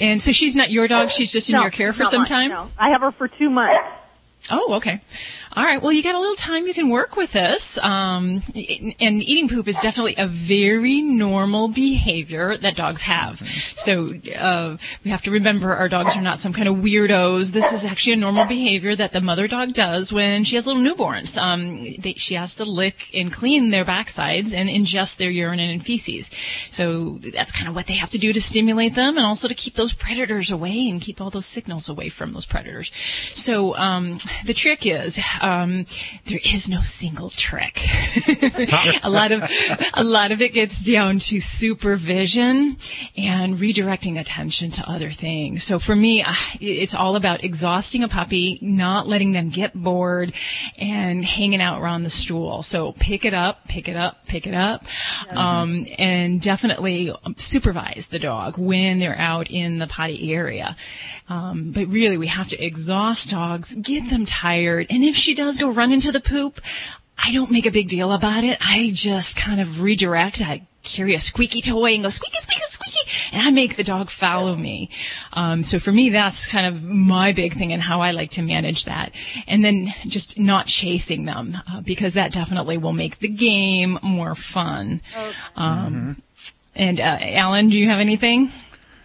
And so she's not your dog, she's just in No, your care for some mine, time? no. I have her for two months. Oh, okay. All right. Well, you got a little time you can work with this. Um, and eating poop is definitely a very normal behavior that dogs have. So, uh, we have to remember our dogs are not some kind of weirdos. This is actually a normal behavior that the mother dog does when she has little newborns. Um, they, she has to lick and clean their backsides and ingest their urine and feces. So that's kind of what they have to do to stimulate them and also to keep those predators away and keep all those signals away from those predators. So, um, the trick is, um, there is no single trick. (laughs) a lot of, a lot of it gets down to supervision and redirecting attention to other things. So for me, it's all about exhausting a puppy, not letting them get bored and hanging out around the stool. So pick it up, pick it up, pick it up, um, and definitely supervise the dog when they're out in the potty area. Um, but really, we have to exhaust dogs, get them tired, and if she does go run into the poop, I don't make a big deal about it. I just kind of redirect. I carry a squeaky toy and go squeaky, squeaky, squeaky, and I make the dog follow me. Um, so for me, that's kind of my big thing and how I like to manage that. And then just not chasing them uh, because that definitely will make the game more fun. Um, And uh, Alan, do you have anything?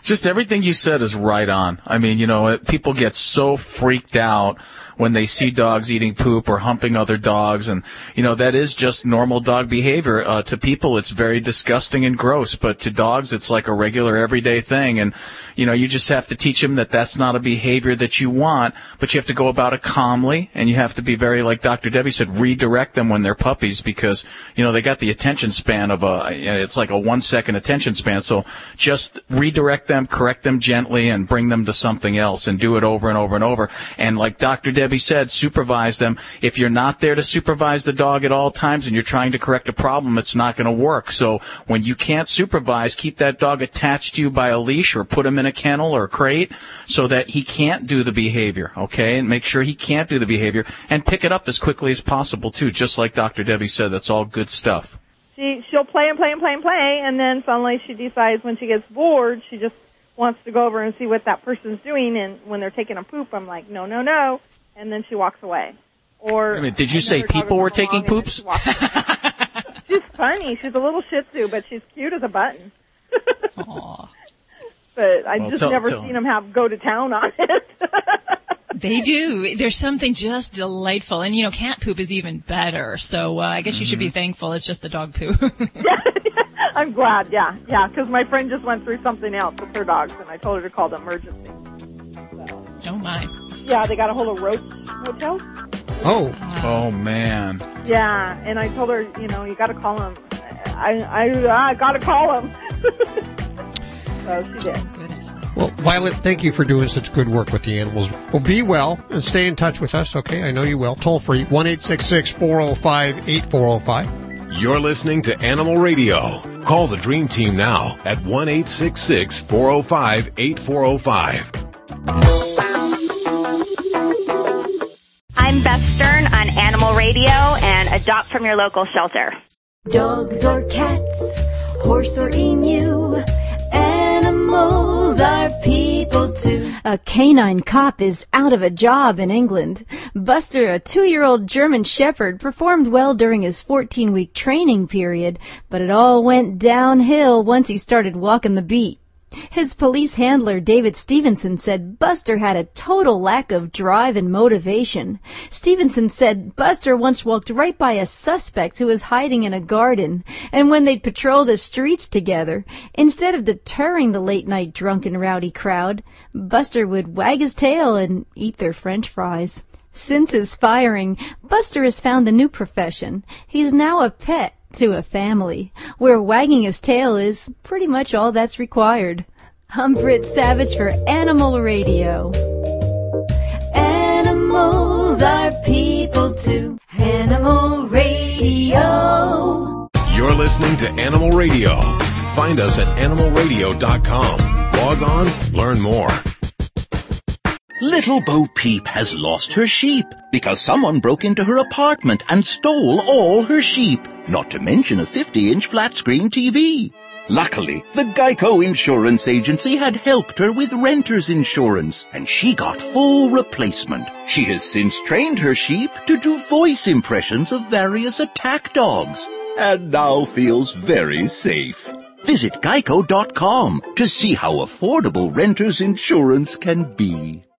Just everything you said is right on. I mean, you know, people get so freaked out when they see dogs eating poop or humping other dogs, and you know that is just normal dog behavior. Uh, to people, it's very disgusting and gross, but to dogs, it's like a regular everyday thing. And you know, you just have to teach them that that's not a behavior that you want, but you have to go about it calmly, and you have to be very, like Dr. Debbie said, redirect them when they're puppies because you know they got the attention span of a, it's like a one second attention span. So just redirect them, correct them gently, and bring them to something else, and do it over and over and over. And like Dr. Debbie said, supervise them. If you're not there to supervise the dog at all times and you're trying to correct a problem, it's not going to work. So when you can't supervise, keep that dog attached to you by a leash or put him in a kennel or a crate so that he can't do the behavior, okay? And make sure he can't do the behavior and pick it up as quickly as possible too, just like Dr. Debbie said. That's all good stuff. She she'll play and play and play and play, and then suddenly she decides when she gets bored, she just wants to go over and see what that person's doing. And when they're taking a poop, I'm like, no, no, no, and then she walks away. Or Wait a minute, did you say people were taking along and then poops? she (laughs) she's funny. She's a little Shih Tzu, but she's cute as a button. (laughs) But I Well, just tell- never tell- seen them have go to town on it. (laughs) They do. There's something just delightful. And, you know, cat poop is even better. So uh, I guess you should Mm-hmm. be thankful it's just the dog poo. I'm glad, yeah, yeah, because my friend just went through something else with her dogs, and I told her to call the emergency. oh, my. Yeah, they got a hold of Roach Hotel. Oh. Oh man. Yeah, and I told her, you know, you got to call him. I I I got to call him. (laughs) so she did. Well, Violet, thank you for doing such good work with the animals. Well, be well and stay in touch with us, okay? I know you will. Toll free, 1 405 8405. You're listening to Animal Radio. Call the Dream Team now at 1 405 8405. I'm Beth Stern on Animal Radio and adopt from your local shelter. Dogs or cats, horse or emu, animals are people too. A canine cop is out of a job in England. Buster, a two-year-old German Shepherd, performed well during his 14-week training period, but it all went downhill once he started walking the beat. His police handler, David Stevenson, said Buster had a total lack of drive and motivation. Stevenson said Buster once walked right by a suspect who was hiding in a garden, and when they'd patrol the streets together, instead of deterring the late-night drunken rowdy crowd, Buster would wag his tail and eat their french fries. Since his firing, Buster has found a new profession. He's now a pet to a family, where wagging his tail is pretty much all that's required. I'm Britt Savage for Animal Radio. Animals are people too. Animal Radio. You're listening to Animal Radio. Find us at animalradio.com. Log on, learn more. Little Bo Peep has lost her sheep because someone broke into her apartment and stole all her sheep, not to mention a 50-inch flat-screen TV. Luckily, the Geico Insurance Agency had helped her with renter's insurance, and she got full replacement. She has since trained her sheep to do voice impressions of various attack dogs, and now feels very safe. Visit geico.com to see how affordable renter's insurance can be.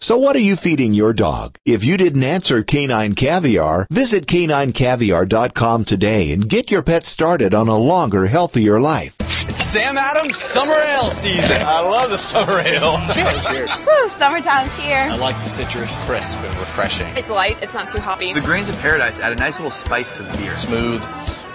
So what are you feeding your dog? If you didn't answer Canine Caviar, visit caninecaviar.com today and get your pet started on a longer, healthier life. It's Sam Adams Summer Ale season. I love the summer ale. Cheers. (laughs) Woo, summertime's here. I like the citrus, crisp and refreshing. It's light, it's not too hoppy. The grains of paradise add a nice little spice to the beer. Smooth,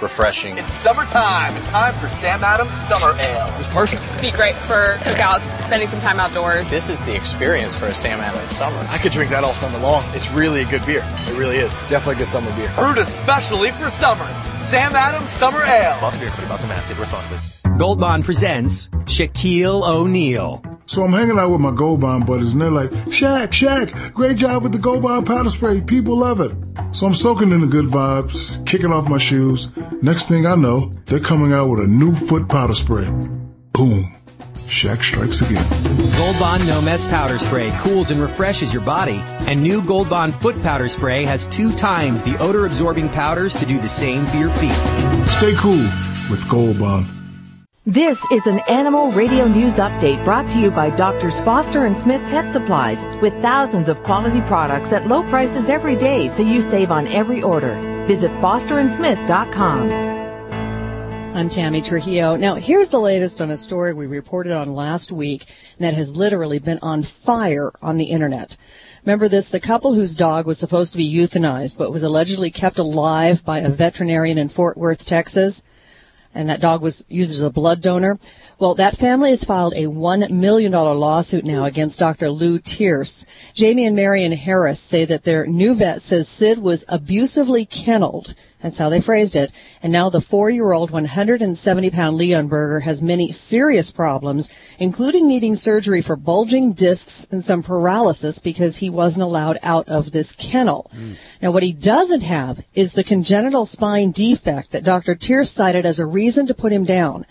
refreshing. It's summertime. Time for Sam Adams Summer Ale. It's perfect. Be great for cookouts, spending some time outdoors. This is the experience for a Sam Adams summer. I could drink that all summer long. It's really a good beer. It really is. Definitely a good summer beer. Brewed especially for summer. Sam Adams Summer Ale. Boston Beer Company, Boston, Mass. Save responsibly. Gold Bond presents Shaquille O'Neal. So I'm hanging out with my Gold Bond buddies and they're like, Shaq, Shaq, great job with the Gold Bond powder spray. People love it. So I'm soaking in the good vibes, kicking off my shoes. Next thing I know, they're coming out with a new foot powder spray. Boom. Shaq strikes again. Gold Bond No Mess Powder Spray cools and refreshes your body. And new Gold Bond Foot Powder Spray has two times the odor absorbing powders to do the same for your feet. Stay cool with Gold Bond. This is an Animal Radio News Update brought to you by Doctors Foster and Smith Pet Supplies with thousands of quality products at low prices every day so you save on every order. Visit fosterandsmith.com. I'm Tammy Trujillo. Now, here's the latest on a story we reported on last week that has literally been on fire on the internet. Remember this? The couple whose dog was supposed to be euthanized but was allegedly kept alive by a veterinarian in Fort Worth, Texas and that dog was used as a blood donor. Well, that family has filed a $1 million lawsuit now against Dr. Lou Tierce. Jamie and Marion Harris say that their new vet says Sid was abusively kenneled. That's how they phrased it. And now the four-year-old 170-pound Leonberger has many serious problems, including needing surgery for bulging discs and some paralysis because he wasn't allowed out of this kennel. Mm. Now what he doesn't have is the congenital spine defect that Dr. Tierce cited as a reason to put him down.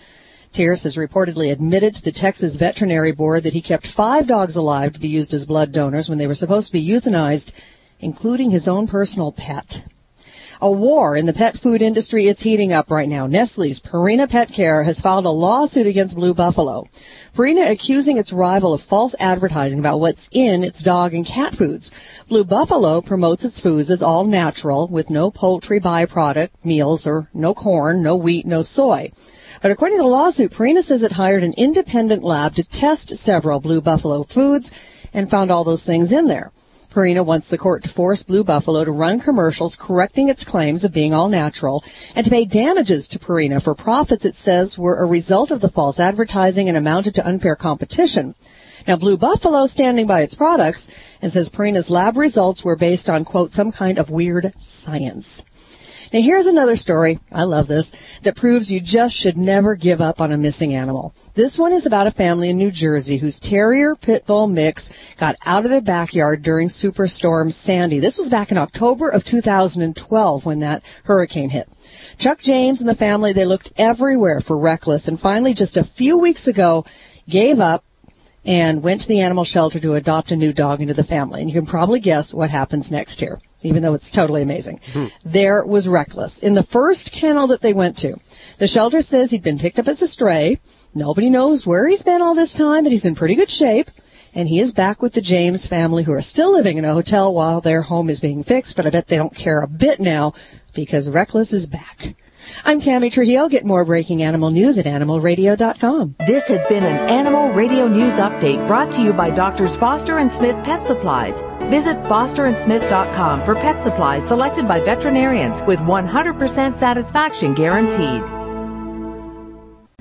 Tierce has reportedly admitted to the Texas Veterinary Board that he kept five dogs alive to be used as blood donors when they were supposed to be euthanized, including his own personal pet. A war in the pet food industry, it's heating up right now. Nestle's Purina Pet Care has filed a lawsuit against Blue Buffalo. Purina accusing its rival of false advertising about what's in its dog and cat foods. Blue Buffalo promotes its foods as all natural with no poultry byproduct meals or no corn, no wheat, no soy. But according to the lawsuit, Purina says it hired an independent lab to test several Blue Buffalo foods and found all those things in there. Purina wants the court to force Blue Buffalo to run commercials correcting its claims of being all natural and to pay damages to Purina for profits it says were a result of the false advertising and amounted to unfair competition. Now, Blue Buffalo standing by its products and says Purina's lab results were based on, quote, some kind of weird science. Now here's another story, I love this, that proves you just should never give up on a missing animal. This one is about a family in New Jersey whose terrier pit bull mix got out of their backyard during Superstorm Sandy. This was back in October of 2012 when that hurricane hit. Chuck James and the family, they looked everywhere for Reckless and finally just a few weeks ago gave up and went to the animal shelter to adopt a new dog into the family. And you can probably guess what happens next here even though it's totally amazing. Hmm. There was Reckless in the first kennel that they went to. The shelter says he'd been picked up as a stray. Nobody knows where he's been all this time, but he's in pretty good shape. And he is back with the James family who are still living in a hotel while their home is being fixed, but I bet they don't care a bit now because Reckless is back. I'm Tammy Trujillo. Get more breaking animal news at animalradio.com. This has been an Animal Radio News Update brought to you by Doctors Foster and Smith Pet Supplies. Visit fosterandsmith.com for pet supplies selected by veterinarians with 100% satisfaction guaranteed.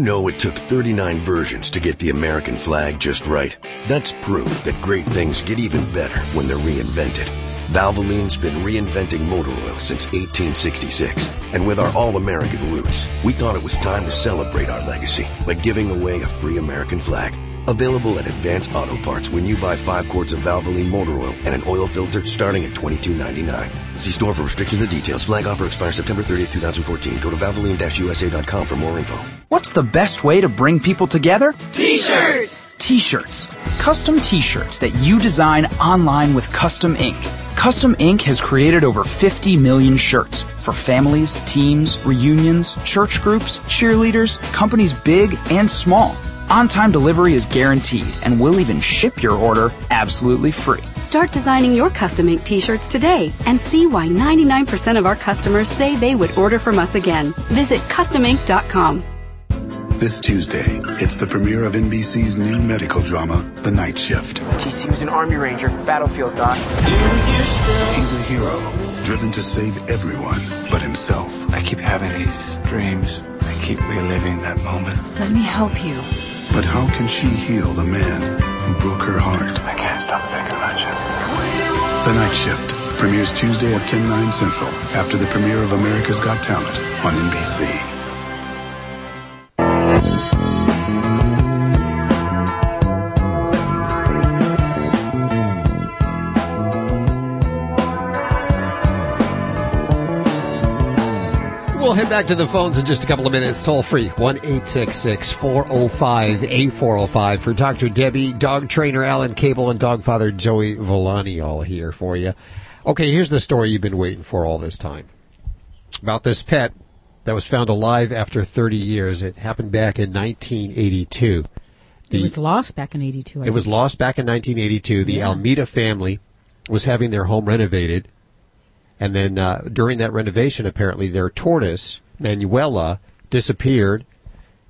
know it took 39 versions to get the American flag just right? That's proof that great things get even better when they're reinvented. Valvoline's been reinventing motor oil since 1866. And with our all-American roots, we thought it was time to celebrate our legacy by giving away a free American flag. Available at Advance Auto Parts when you buy five quarts of Valvoline motor oil and an oil filter starting at $22.99. See store for restrictions and details. Flag offer expires September 30th, 2014. Go to valvoline-usa.com for more info. What's the best way to bring people together? T-shirts! T-shirts. Custom t-shirts that you design online with Custom Ink. Custom Ink has created over 50 million shirts for families, teams, reunions, church groups, cheerleaders, companies big and small. On-time delivery is guaranteed, and we'll even ship your order absolutely free. Start designing your custom ink t-shirts today and see why 99% of our customers say they would order from us again. Visit customink.com. This Tuesday, it's the premiere of NBC's new medical drama, The Night Shift. TC was an Army Ranger, battlefield doc. He's a hero, driven to save everyone but himself. I keep having these dreams. I keep reliving that moment. Let me help you. But how can she heal the man who broke her heart? I can't stop thinking about you. The Night Shift premieres Tuesday at 10, 9 central after the premiere of America's Got Talent on NBC. Head back to the phones in just a couple of minutes. Toll free, 1 405 8405 for Dr. Debbie, dog trainer Alan Cable, and dog father Joey Villani all here for you. Okay, here's the story you've been waiting for all this time about this pet that was found alive after 30 years. It happened back in 1982. it was lost back in 82. I It was lost back in 1982. The Yeah. Almeida family was having their home renovated. And then uh, during that renovation, apparently their tortoise, Manuela, disappeared.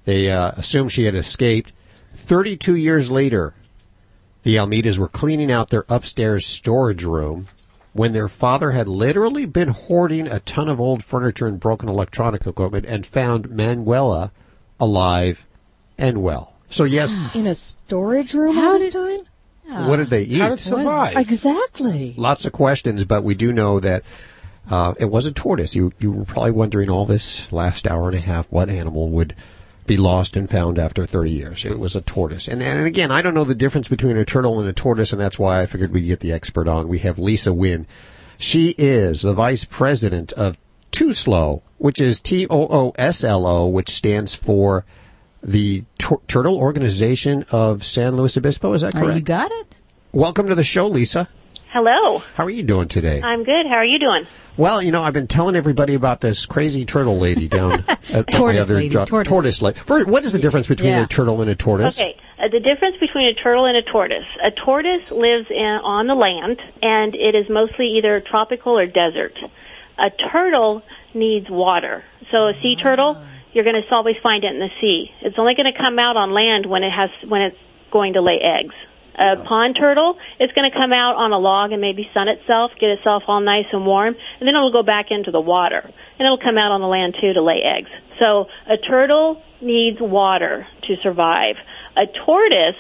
They uh, assumed she had escaped. 32 years later, the Almeidas were cleaning out their upstairs storage room when their father had literally been hoarding a ton of old furniture and broken electronic equipment and found Manuela alive and well. So yes, (gasps) In a storage room all this time? What did they eat? How did it survive? Exactly. Lots of questions, but we do know that uh, it was a tortoise. You you were probably wondering all this last hour and a half what animal would be lost and found after 30 years. It was a tortoise. And, and again, I don't know the difference between a turtle and a tortoise, and that's why I figured we'd get the expert on. We have Lisa Winn. She is the vice president of TOOSLO, which is T-O-O-S-L-O, which stands for the Tur- Turtle Organization of San Luis Obispo. Is that Uh, correct? you got it. Welcome to the show, Lisa. Hello. How are you doing today? I'm good. How are you doing? Well, you know, I've been telling everybody about this crazy turtle lady down (laughs) at Tortoise my other lady, job. tortoise. lady. First, what is the difference between Yeah. a turtle and a tortoise? Okay. Uh, the difference between a turtle and a tortoise. A tortoise lives in, on the land, and it is mostly either tropical or desert. A turtle needs water. So a sea turtle, you're going to always find it in the sea. It's only going to come out on land when it has when it's going to lay eggs. A pond turtle is going to come out on a log and maybe sun itself, get itself all nice and warm, and then it'll go back into the water. And it'll come out on the land too to lay eggs. So a turtle needs water to survive. A tortoise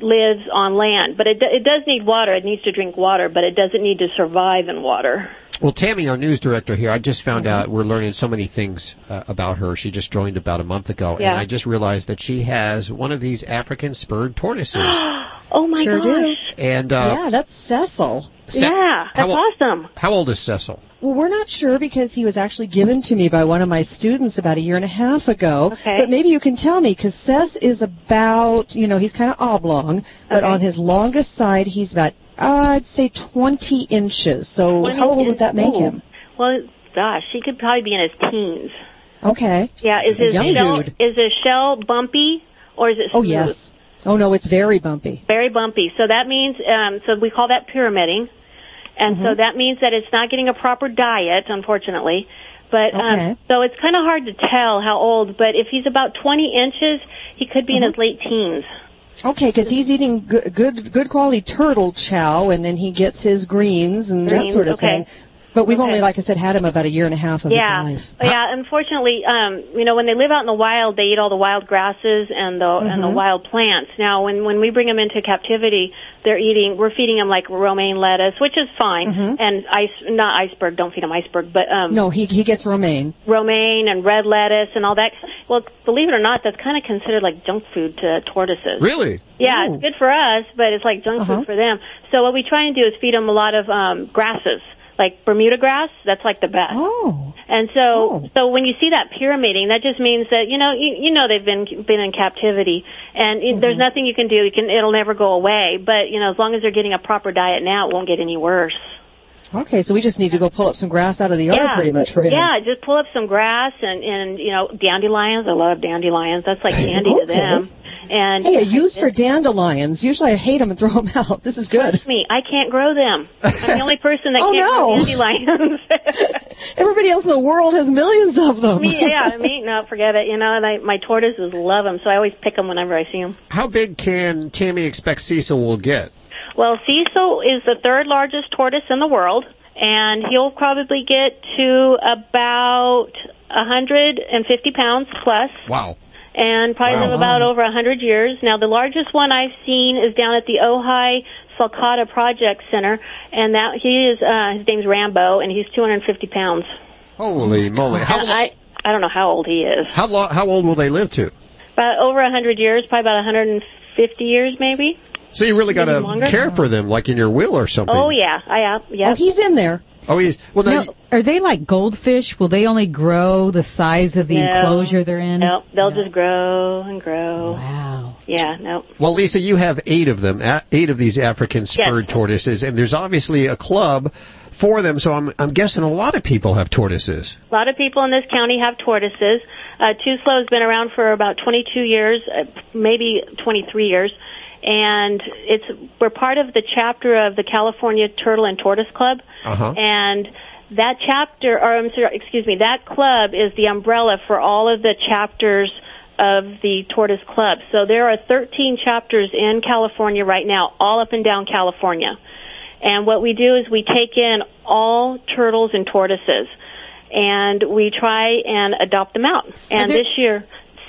lives on land, but it, it does need water. It needs to drink water, but it doesn't need to survive in water. Well, Tammy, our news director here, I just found Mm-hmm. out we're learning so many things uh, about her. She just joined about a month ago, Yeah. and I just realized that she has one of these African spurred tortoises. (gasps) Oh my Sure do. gosh. and uh, yeah, that's Cecil. Ce- yeah, how that's ol- awesome. How old is Cecil? Well, we're not sure because he was actually given to me by one of my students about a year and a half ago. Okay. But maybe you can tell me because Cess is about, you know, he's kind of oblong, but Okay. on his longest side, he's about, uh, I'd say 20 inches. So 20 how old would that make Ooh. him? Well, gosh, he could probably be in his teens. Okay. Yeah, is his shell dude. is his shell bumpy or is it Smooth? Oh, yes. Oh, no, it's very bumpy. Very bumpy. So that means um so we call that pyramiding. And so Mhm. that means that it's not getting a proper diet, unfortunately. But Okay. um so it's kind of hard to tell how old, but if he's about 20 inches, he could be Mm-hmm. in his late teens. Okay, because he's eating good, good, good quality turtle chow, and then he gets his greens and that sort of okay. thing. But we've Okay. only, like I said, had him about a year and a half of yeah. his life. Yeah, unfortunately, um, you know, when they live out in the wild, they eat all the wild grasses and the and the Mhm. wild plants. Now, when when we bring them into captivity, they're eating. We're feeding them like romaine lettuce, which is fine, and ice not iceberg. Don't feed them iceberg, but um, Mm-hmm. No, he he gets romaine. romaine and red lettuce and all that. Well, believe it or not, that's kind of considered like junk food to tortoises. Really? Yeah, it's good for us, but it's like junk Uh-huh. food for them. So what we try and do is feed them a lot of um, grasses, like Bermuda grass. That's like the best. Oh. And so, so when you see that pyramiding, that just means that you know, you, you know, they've been been in captivity, and Mm-hmm. there's nothing you can do. You can, it'll never go away. But you know, as long as they're getting a proper diet now, it won't get any worse. Okay, so we just need to go pull up some grass out of the yard yeah, pretty much for him. Yeah, just pull up some grass and and you know dandelions. I love dandelions. That's like candy to Okay. them. And Hey, a use for dandelions. Usually I hate them and throw them out. This is good. Trust me, I can't grow them. I'm the only person that (laughs) Oh, can't no. grow dandelions. (laughs) (laughs) Everybody else in the world has millions of them. me, yeah, me, no, forget it. You know, and I, my tortoises love them, so I always pick them whenever I see them. How big can Tammy expect Cecil will get? Well, Cecil is the third largest tortoise in the world, and he'll probably get to about 150 pounds plus. Wow. and probably Wow. live about over a 100 years. Now, the largest one I've seen is down at the Ojai Sulcata Project Center, and that he is uh, his name's Rambo, and he's 250 pounds. Holy moly! How I I don't know how old he is. how lo- how old will they live to? About over a 100 years, probably about 150 years, maybe. So you really got to care for them, like in your will or something. Oh yeah, I yeah. yeah. Oh, he's in there. Oh, he's well. Now, No, are they like goldfish? Will they only grow the size of the No. enclosure they're in? No, they'll just grow and grow. Wow. Yeah, no. Well, Lisa, you have eight of them, eight of these African spurred Yes. tortoises, and there's obviously a club for them. So I'm I'm guessing a lot of people have tortoises. A lot of people in this county have tortoises. Uh, TOOSLO has been around for about 22 years, uh, maybe 23 years, and it's we're part of the chapter of the California Turtle and Tortoise Club, Uh-huh. and that chapter, or I'm sorry, excuse me, that club is the umbrella for all of the chapters of the Tortoise Club. So there are 13 chapters in California right now, all up and down California. And what we do is we take in all turtles and tortoises and we try and adopt them out. And there- this year,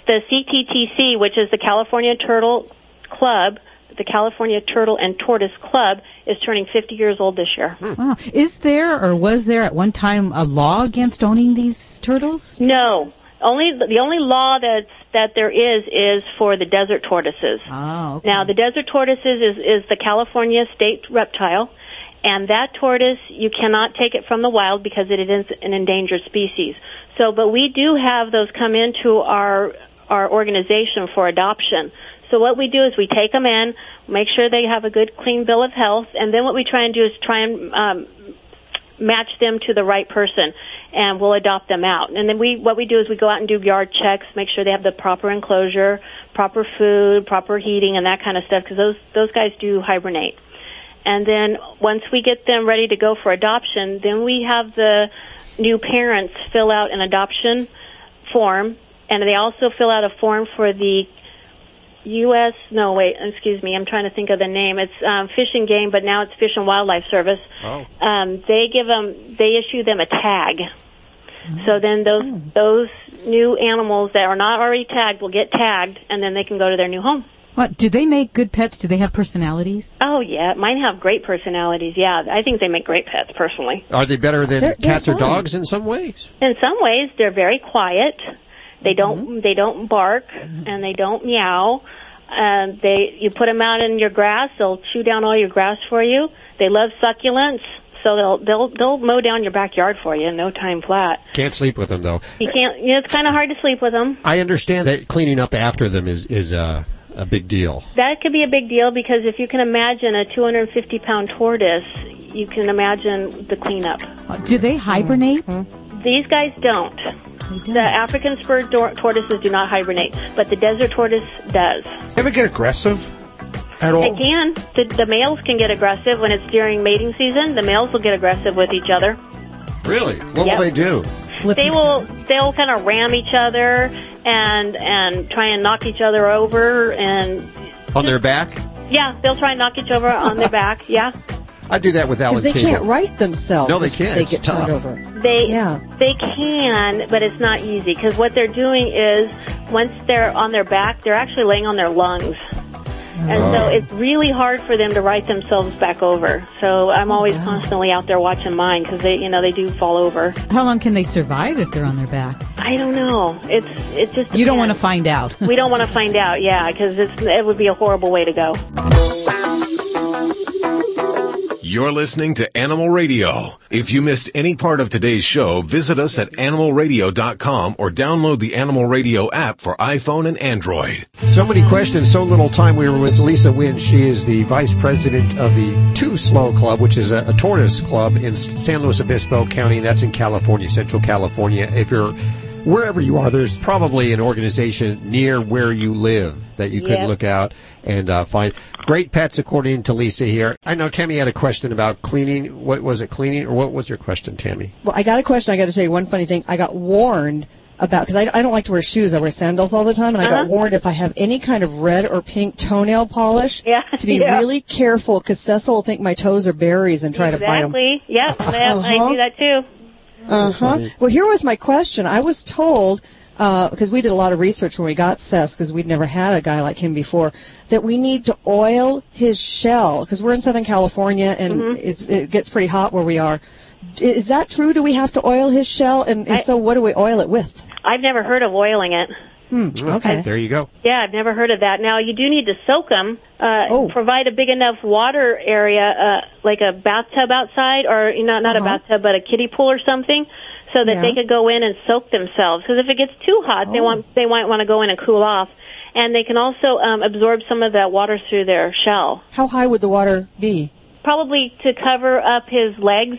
the CTTC, which is the California Turtle Club, the California Turtle and Tortoise Club, is turning 50 years old this year. Hmm. Wow. Is there or was there at one time a law against owning these turtles? No, only the only law that's that there is is for the desert tortoises. Oh, Now, the desert tortoises is, is the California state reptile, and that tortoise, you cannot take it from the wild because it is an endangered species. So, but we do have those come into our, our organization for adoption. So what we do is we take them in, make sure they have a good clean bill of health, and then what we try and do is try and um, match them to the right person and we'll adopt them out. And then we, what we do is we go out and do yard checks, make sure they have the proper enclosure, proper food, proper heating and that kind of stuff because those, those guys do hibernate. And then once we get them ready to go for adoption, then we have the new parents fill out an adoption form and they also fill out a form for the U.S. No, wait, excuse me. I'm trying to think of the name. It's um, Fish and Game, but now it's Fish and Wildlife Service. Oh. Um, they give them, they issue them a tag. So then those those new animals that are not already tagged will get tagged, and then they can go to their new home. What do they make good pets? Do they have personalities? Oh yeah, mine have great personalities. Yeah, I think they make great pets personally. Are they better than They're- they're cats or dogs in some ways? In some ways, they're very quiet. They don't they don't bark and they don't meow. Um, they you put them out in your grass, they'll chew down all your grass for you. They love succulents, so they'll they'll they'll mow down your backyard for you in no time flat. Can't sleep with them though. You can't. You know, it's kind of hard to sleep with them. I understand that cleaning up after them is is uh, a big deal. That could be a big deal because if you can imagine a 250 pound tortoise, you can imagine the cleanup. Uh, Do they hibernate? These guys don't. The African spurred tor- tortoises do not hibernate, but the desert tortoise does. They Ever get aggressive at all? It can. The, the males can get aggressive when it's during mating season. The males will get aggressive with each other. Really? What Yep. will they do? they will they'll kind of ram each other and and try and knock each other over and On their back? yeah they'll try and knock each other on their (laughs) back yeah I do that with Alan Because they Cable. can't right themselves. No, they can't. They It's get tough. turned over. They Yeah. they can, but it's not easy because what they're doing is once they're on their back, they're actually laying on their lungs. And so Oh. it's really hard for them to right themselves back over. So I'm oh, always constantly out there watching mine because they, you know, they do fall over. How long can they survive if they're on their back? I don't know. It's it just You don't want to find out. we don't want to find out, yeah, because it's it would be a horrible way to go. You're listening to Animal Radio. If you missed any part of today's show, visit us at animalradio.com or download the Animal Radio app for iPhone and Android. So many questions, so little time. We were with Lisa Winn. She is the vice president of the Too Slow Club, which is a, a tortoise club in San Luis Obispo County. That's in California, Central California. If you're wherever you are, there's probably an organization near where you live that you could Yes. look out and uh, find. Great pets, according to Lisa here. I know Tammy had a question about cleaning. What was it, cleaning, or what was your question, Tammy? Well, I got a question. I got to tell you one funny thing. I got warned about because I, I don't like to wear shoes. I wear sandals all the time, and I got Uh-huh. warned if I have any kind of red or pink toenail polish yeah, to be (laughs) yeah. really careful because Cecil will think my toes are berries and try to bite them. Exactly. Yep. Yep. I Uh-huh. do that too. Uh huh. Well, here was my question. I was told uh because we did a lot of research when we got Cess because we'd never had a guy like him before that we need to oil his shell because we're in Southern California and Mm-hmm. it's, it gets pretty hot where we are. Is that true? Do we have to oil his shell? And if I- so, what do we oil it with? I've never heard of oiling it. Hmm. Okay. There you go. Yeah, I've never heard of that. Now you do need to soak them. Uh, Oh. Provide a big enough water area, uh, like a bathtub outside, or you know, not a bathtub, but a kiddie pool or something, so that Uh-huh. Yeah. they could go in and soak themselves. Because if it gets too hot, they Oh. want they might want to go in and cool off, and they can also um, absorb some of that water through their shell. How high would the water be? Probably to cover up his legs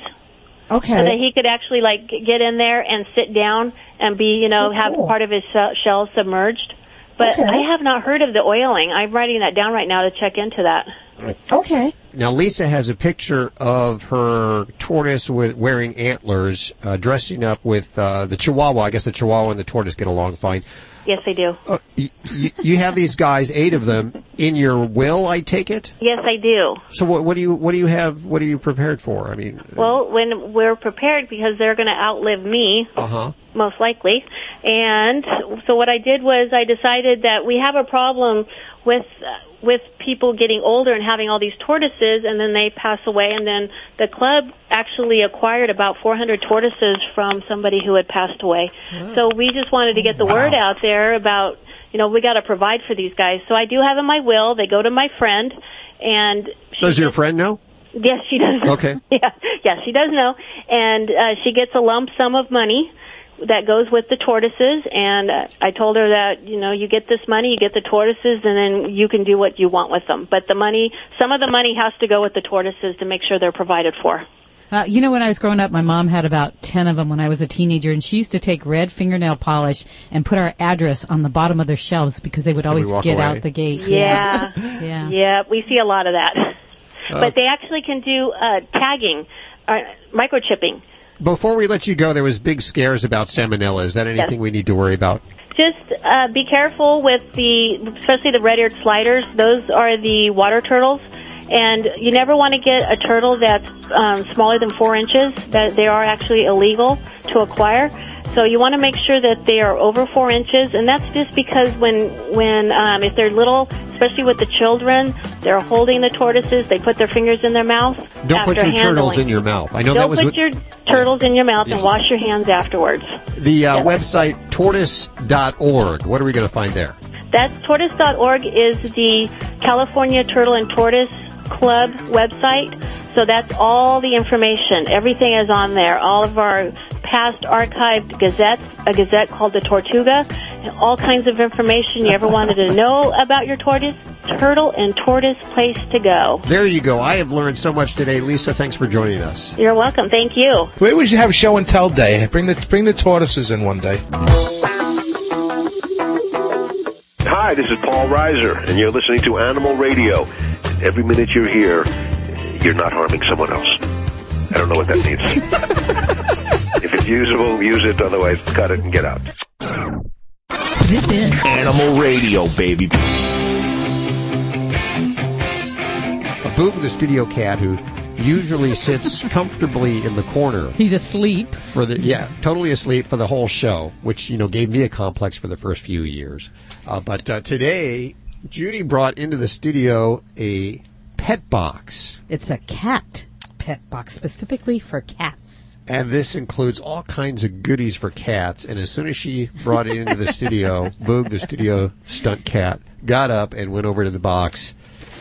Okay. so that he could actually like get in there and sit down and be, you know, Oh, have cool. part of his shell submerged. But Okay. I have not heard of the oiling. I'm writing that down right now to check into that. Okay. Now, Lisa has a picture of her tortoise with wearing antlers, uh, dressing up with uh, the Chihuahua. I guess the Chihuahua and the tortoise get along fine. Yes, I do. Uh, you, you have these guys, eight of them, in your will. I take it. Yes, I do. So, what, what do you what do you have? What are you prepared for? I mean, Well, when we're prepared because they're going to outlive me, uh huh. Most likely. And so what I did was I decided that we have a problem with uh, with people getting older and having all these tortoises and then they pass away and then the club actually acquired about 400 tortoises from somebody who had passed away. So we just wanted to get the word out there about you know we got to provide for these guys. So I do have in my will they go to my friend and Does your friend know? Yes, she does. Okay. (laughs) Yeah, yeah, she does know, and uh, she gets a lump sum of money that goes with the tortoises. And uh, I told her that you know you get this money, you get the tortoises, and then you can do what you want with them. But the money, some of the money has to go with the tortoises to make sure they're provided for. Uh, you know, when I was growing up, my mom had about 10 of them when I was a teenager, and she used to take red fingernail polish and put our address on the bottom of their shelves because they would So always get away. out the gate. Yeah, (laughs) Yeah. yeah, we see a lot of that. Uh, but they actually can do uh, tagging, uh, microchipping. Before we let you go, there was big scares about salmonella. Is that anything we need to worry about? Just uh, be careful with the, especially the red-eared sliders. Those are the water turtles, and you never want to get a turtle that's um, smaller than four inches. That they are actually illegal to acquire. So you want to make sure that they are over four inches, and that's just because when when um, if they're little, especially with the children, they're holding the tortoises. They put their fingers in their mouth. Don't put your turtles in your mouth. I know Don't that was put what, your turtles in your mouth Yes. and wash your hands afterwards. the uh, website tortoise.org. What are we going to find there? That's tortoise.org is the California Turtle and Tortoise Club website. So that's all the information. Everything is on there. All of our past archived gazettes, a gazette called the Tortuga, and all kinds of information you ever wanted to know about your tortoise, turtle and tortoise place to go. There you go. I have learned so much today. Lisa, thanks for joining us. You're welcome. Thank you. Maybe we should have show and tell day. Bring the bring the tortoises in one day. Hi, this is Paul Reiser, and you're listening to Animal Radio. Every minute you're here, you're not harming someone else. I don't know what that means. (laughs) if it's usable, use it. Otherwise, cut it and get out. This is Animal Radio, baby. Boog, the studio cat, who usually sits (laughs) comfortably in the corner He's asleep. for the yeah, totally asleep for the whole show, which you know gave me a complex for the first few years. Uh, but uh, today, Judy brought into the studio a pet box, It's a cat pet box specifically for cats. And this includes all kinds of goodies for cats. And as soon as she brought it into the studio, (laughs) Boog, the studio stunt cat, got up and went over to the box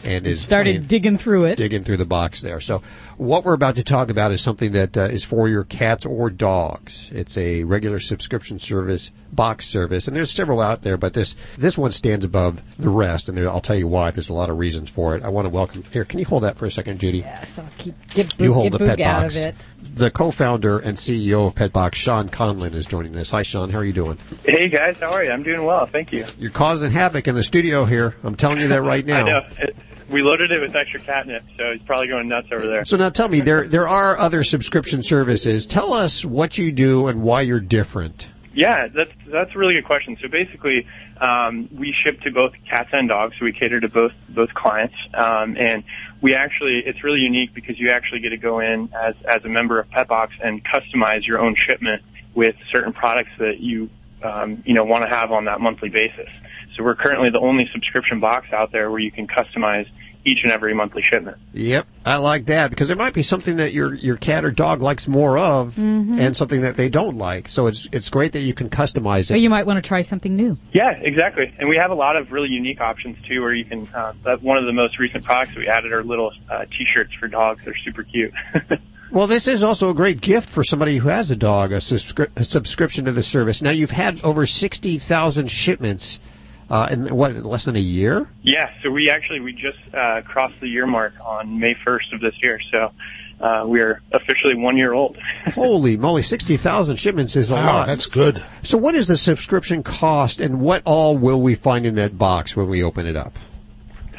and is Started playing- digging through it. digging through the box there. So, what we're about to talk about is something that uh, is for your cats or dogs. It's a regular subscription service, box service, and there's several out there, but this this one stands above the rest, and there, I'll tell you why. There's a lot of reasons for it. I want to welcome here. Can you hold that for a second, Judy? Yes, I'll keep get You hold get the pet Boog out box. of it. The co-founder and CEO of Petbox, Sean Conlon, is joining us. Hi, Sean. How are you doing? Hey guys, how are you? I'm doing well, thank you. You're causing havoc in the studio here. I'm telling you that right (laughs) now. I know. We loaded it with extra catnip, so he's probably going nuts over there. So now tell me, there there are other subscription services. Tell us what you do and why you're different. Yeah, that's that's a really good question. So basically, um, we ship to both cats and dogs. So we cater to both both clients, um, and we actually it's really unique because you actually get to go in as as a member of Petbox and customize your own shipment with certain products that you um, you know want to have on that monthly basis. So we're currently the only subscription box out there where you can customize each and every monthly shipment. Yep, I like that because there might be something that your your cat or dog likes more of, Mhm. and something that they don't like. So it's it's great that you can customize Or it. you might want to try something new. Yeah, exactly. And we have a lot of really unique options too, where you can. Uh, one of the most recent products we added are little uh, T-shirts for dogs. They're super cute. (laughs) Well, this is also a great gift for somebody who has a dog, a, subscri- a subscription to the service. Now you've had over sixty thousand shipments uh, in what less than a year. yeah. So we actually we just uh, crossed the year mark on May 1st of this year. So uh, we are officially one year old. (laughs) Holy moly, sixty thousand shipments is a Wow, lot. that's good. So, what is the subscription cost, and what all will we find in that box when we open it up?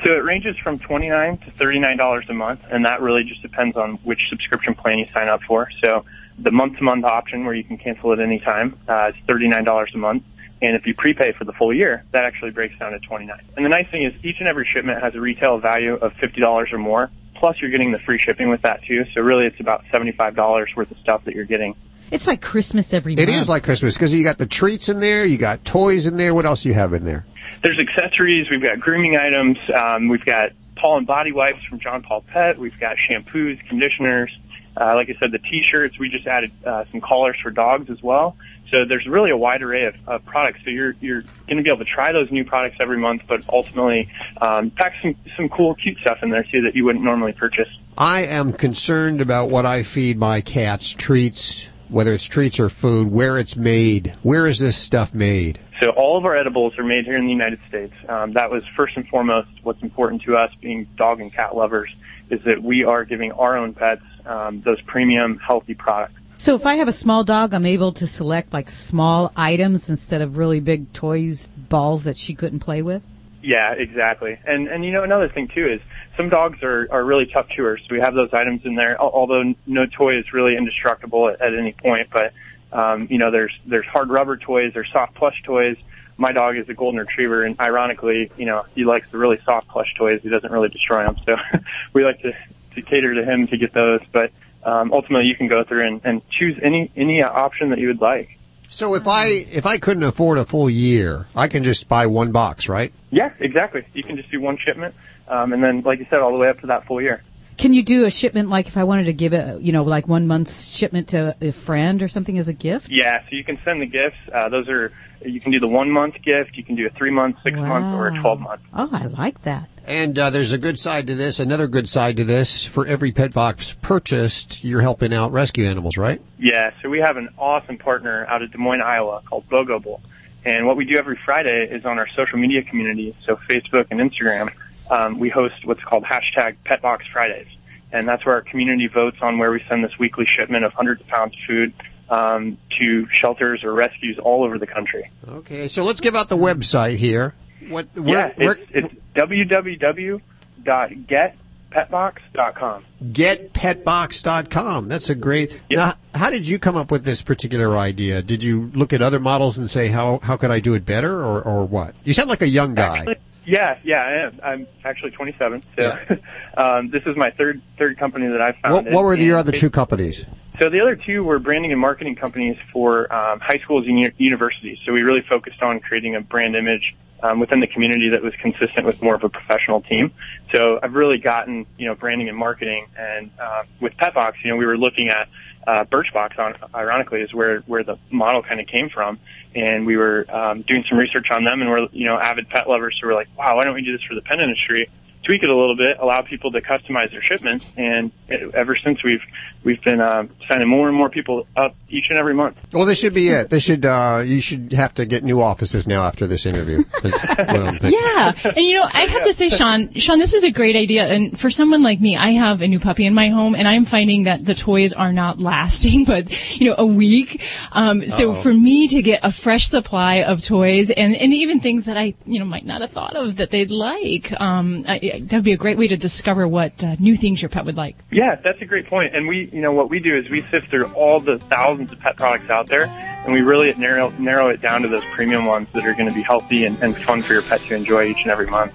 So it ranges from twenty nine to thirty nine dollars a month, and that really just depends on which subscription plan you sign up for. So the month to month option, where you can cancel at any time, uh, is thirty nine dollars a month. And if you prepay for the full year, that actually breaks down to twenty nine. And the nice thing is, each and every shipment has a retail value of fifty dollars or more. Plus, you're getting the free shipping with that too. So really, it's about seventy five dollars worth of stuff that you're getting. It's like Christmas every It month. is like Christmas because you got the treats in there, you got toys in there. What else do you have in there? There's accessories. We've got grooming items. Um, we've got Paul and Body Wipes from John Paul Pet. We've got shampoos, conditioners. Uh, like I said, the T-shirts. We just added uh, some collars for dogs as well. So there's really a wide array of, of products. So you're you're going to be able to try those new products every month, but ultimately um, pack some some cool, cute stuff in there too that you wouldn't normally purchase. I am concerned about what I feed my cats, treats, whether it's treats or food, where it's made. Where is this stuff made? So all of our edibles are made here in the United States. Um, that was first and foremost what's important to us, being dog and cat lovers, is that we are giving our own pets um, those premium, healthy products. So if I have a small dog, I'm able to select like small items instead of really big toys, balls that she couldn't play with. Yeah, exactly. And and you know another thing too is some dogs are are really tough chewers. So we have those items in there. Although no toy is really indestructible at, at any point, but um, you know there's there's hard rubber toys, there's soft plush toys. My dog is a golden retriever, and ironically, you know he likes the really soft plush toys. He doesn't really destroy them, so (laughs) we like to to cater to him to get those. But um, ultimately, you can go through and, and choose any any uh, option that you would like. So if I if I couldn't afford a full year, I can just buy one box, right? Yeah, exactly. You can just do one shipment, um, and then, like you said, all the way up to that full year. Can you do a shipment like if I wanted to give it, you know, like one month's shipment to a friend or something as a gift? Yeah, so you can send the gifts. Uh, those are you can do the one month gift, you can do a three month, six month, or a twelve month. Oh, I like that. And uh, there's a good side to this, another good side to this. For every pet box purchased, you're helping out rescue animals, right? Yeah, so we have an awesome partner out of Des Moines, Iowa, called Bogo Bowl. And what we do every Friday is on our social media community, so Facebook and Instagram, um, we host what's called hashtag Pet Box Fridays. And that's where our community votes on where we send this weekly shipment of hundreds of pounds of food um, to shelters or rescues all over the country. Okay, so let's give out the website here. What? yeah, Where, it's, it's www.getpetbox.com. getpetbox.com. That's a great. Now, how did you come up with this particular idea? Did you look at other models and say how how could I do it better, or or what? You sound like a young guy. Actually, yeah, yeah, I am. I'm actually 27. So (laughs) um, this is my third third company that I What, founded. what were the, other two companies? So the other two were branding and marketing companies for um, high schools and uni- universities. So we really focused on creating a brand image um, within the community that was consistent with more of a professional team. So I've really gotten, you know, branding and marketing. And uh, with Petbox, you know, we were looking at uh, Birchbox, on, ironically, is where where the model kind of came from. And we were um, doing some research on them, and we're, you know, avid pet lovers. So we're like, wow, why don't we do this for the pet industry? Tweak it a little bit, allow people to customize their shipments. And ever since we've we've been uh, signing more and more people up each and every month. Well, this should be it. They should. Uh, you should have to get new offices now after this interview. (laughs) That's what I'm thinking. Yeah, and you know, I have to say, Sean, Sean, this is a great idea. And for someone like me, I have a new puppy in my home, and I'm finding that the toys are not lasting, (laughs) but you know, a week. Um, so Uh-oh. for me to get a fresh supply of toys, and and even things that I you know might not have thought of that they'd like, um, I, that'd be a great way to discover what uh, new things your pet would like. Yeah, that's a great point. And we, you know, what we do is we sift through all the thousands of pet products out there, and we really narrow narrow it down to those premium ones that are going to be healthy and, and fun for your pet to enjoy each and every month.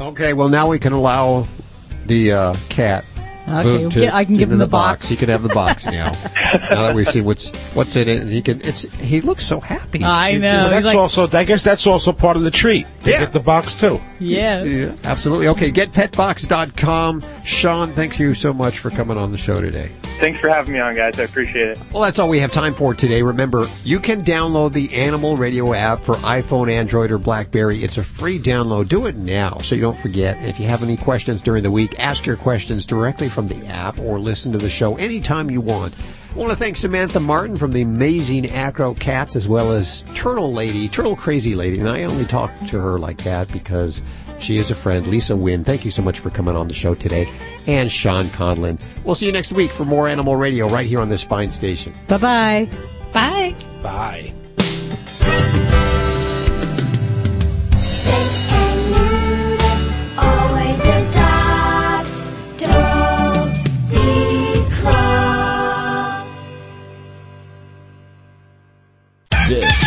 Okay, well now we can allow the uh, cat. Okay, to yeah, I can give in him the the box. He can have the box (laughs) now. now that we've seen what's what's in it, and he can. It's he looks so happy. I know. just- That's also. I guess that's also part of the treat. They Yeah. get the box too. Yeah. Yeah, absolutely. Okay, getpetbox.com. Sean, thank you so much for coming on the show today. Thanks for having me on, guys. I appreciate it. Well, that's all we have time for today. Remember, you can download the Animal Radio app for iPhone, Android, or Blackberry. It's a free download. Do it now so you don't forget. If you have any questions during the week, ask your questions directly from the app or listen to the show anytime you want. I want to thank Samantha Martin from the amazing Acro Cats as well as Turtle Lady, Turtle Crazy Lady. And I only talk to her like that because she is a friend. Lisa Winn, thank you so much for coming on the show today. And Sean Conlon. We'll see you next week for more Animal Radio right here on this fine station. Bye bye bye. Bye.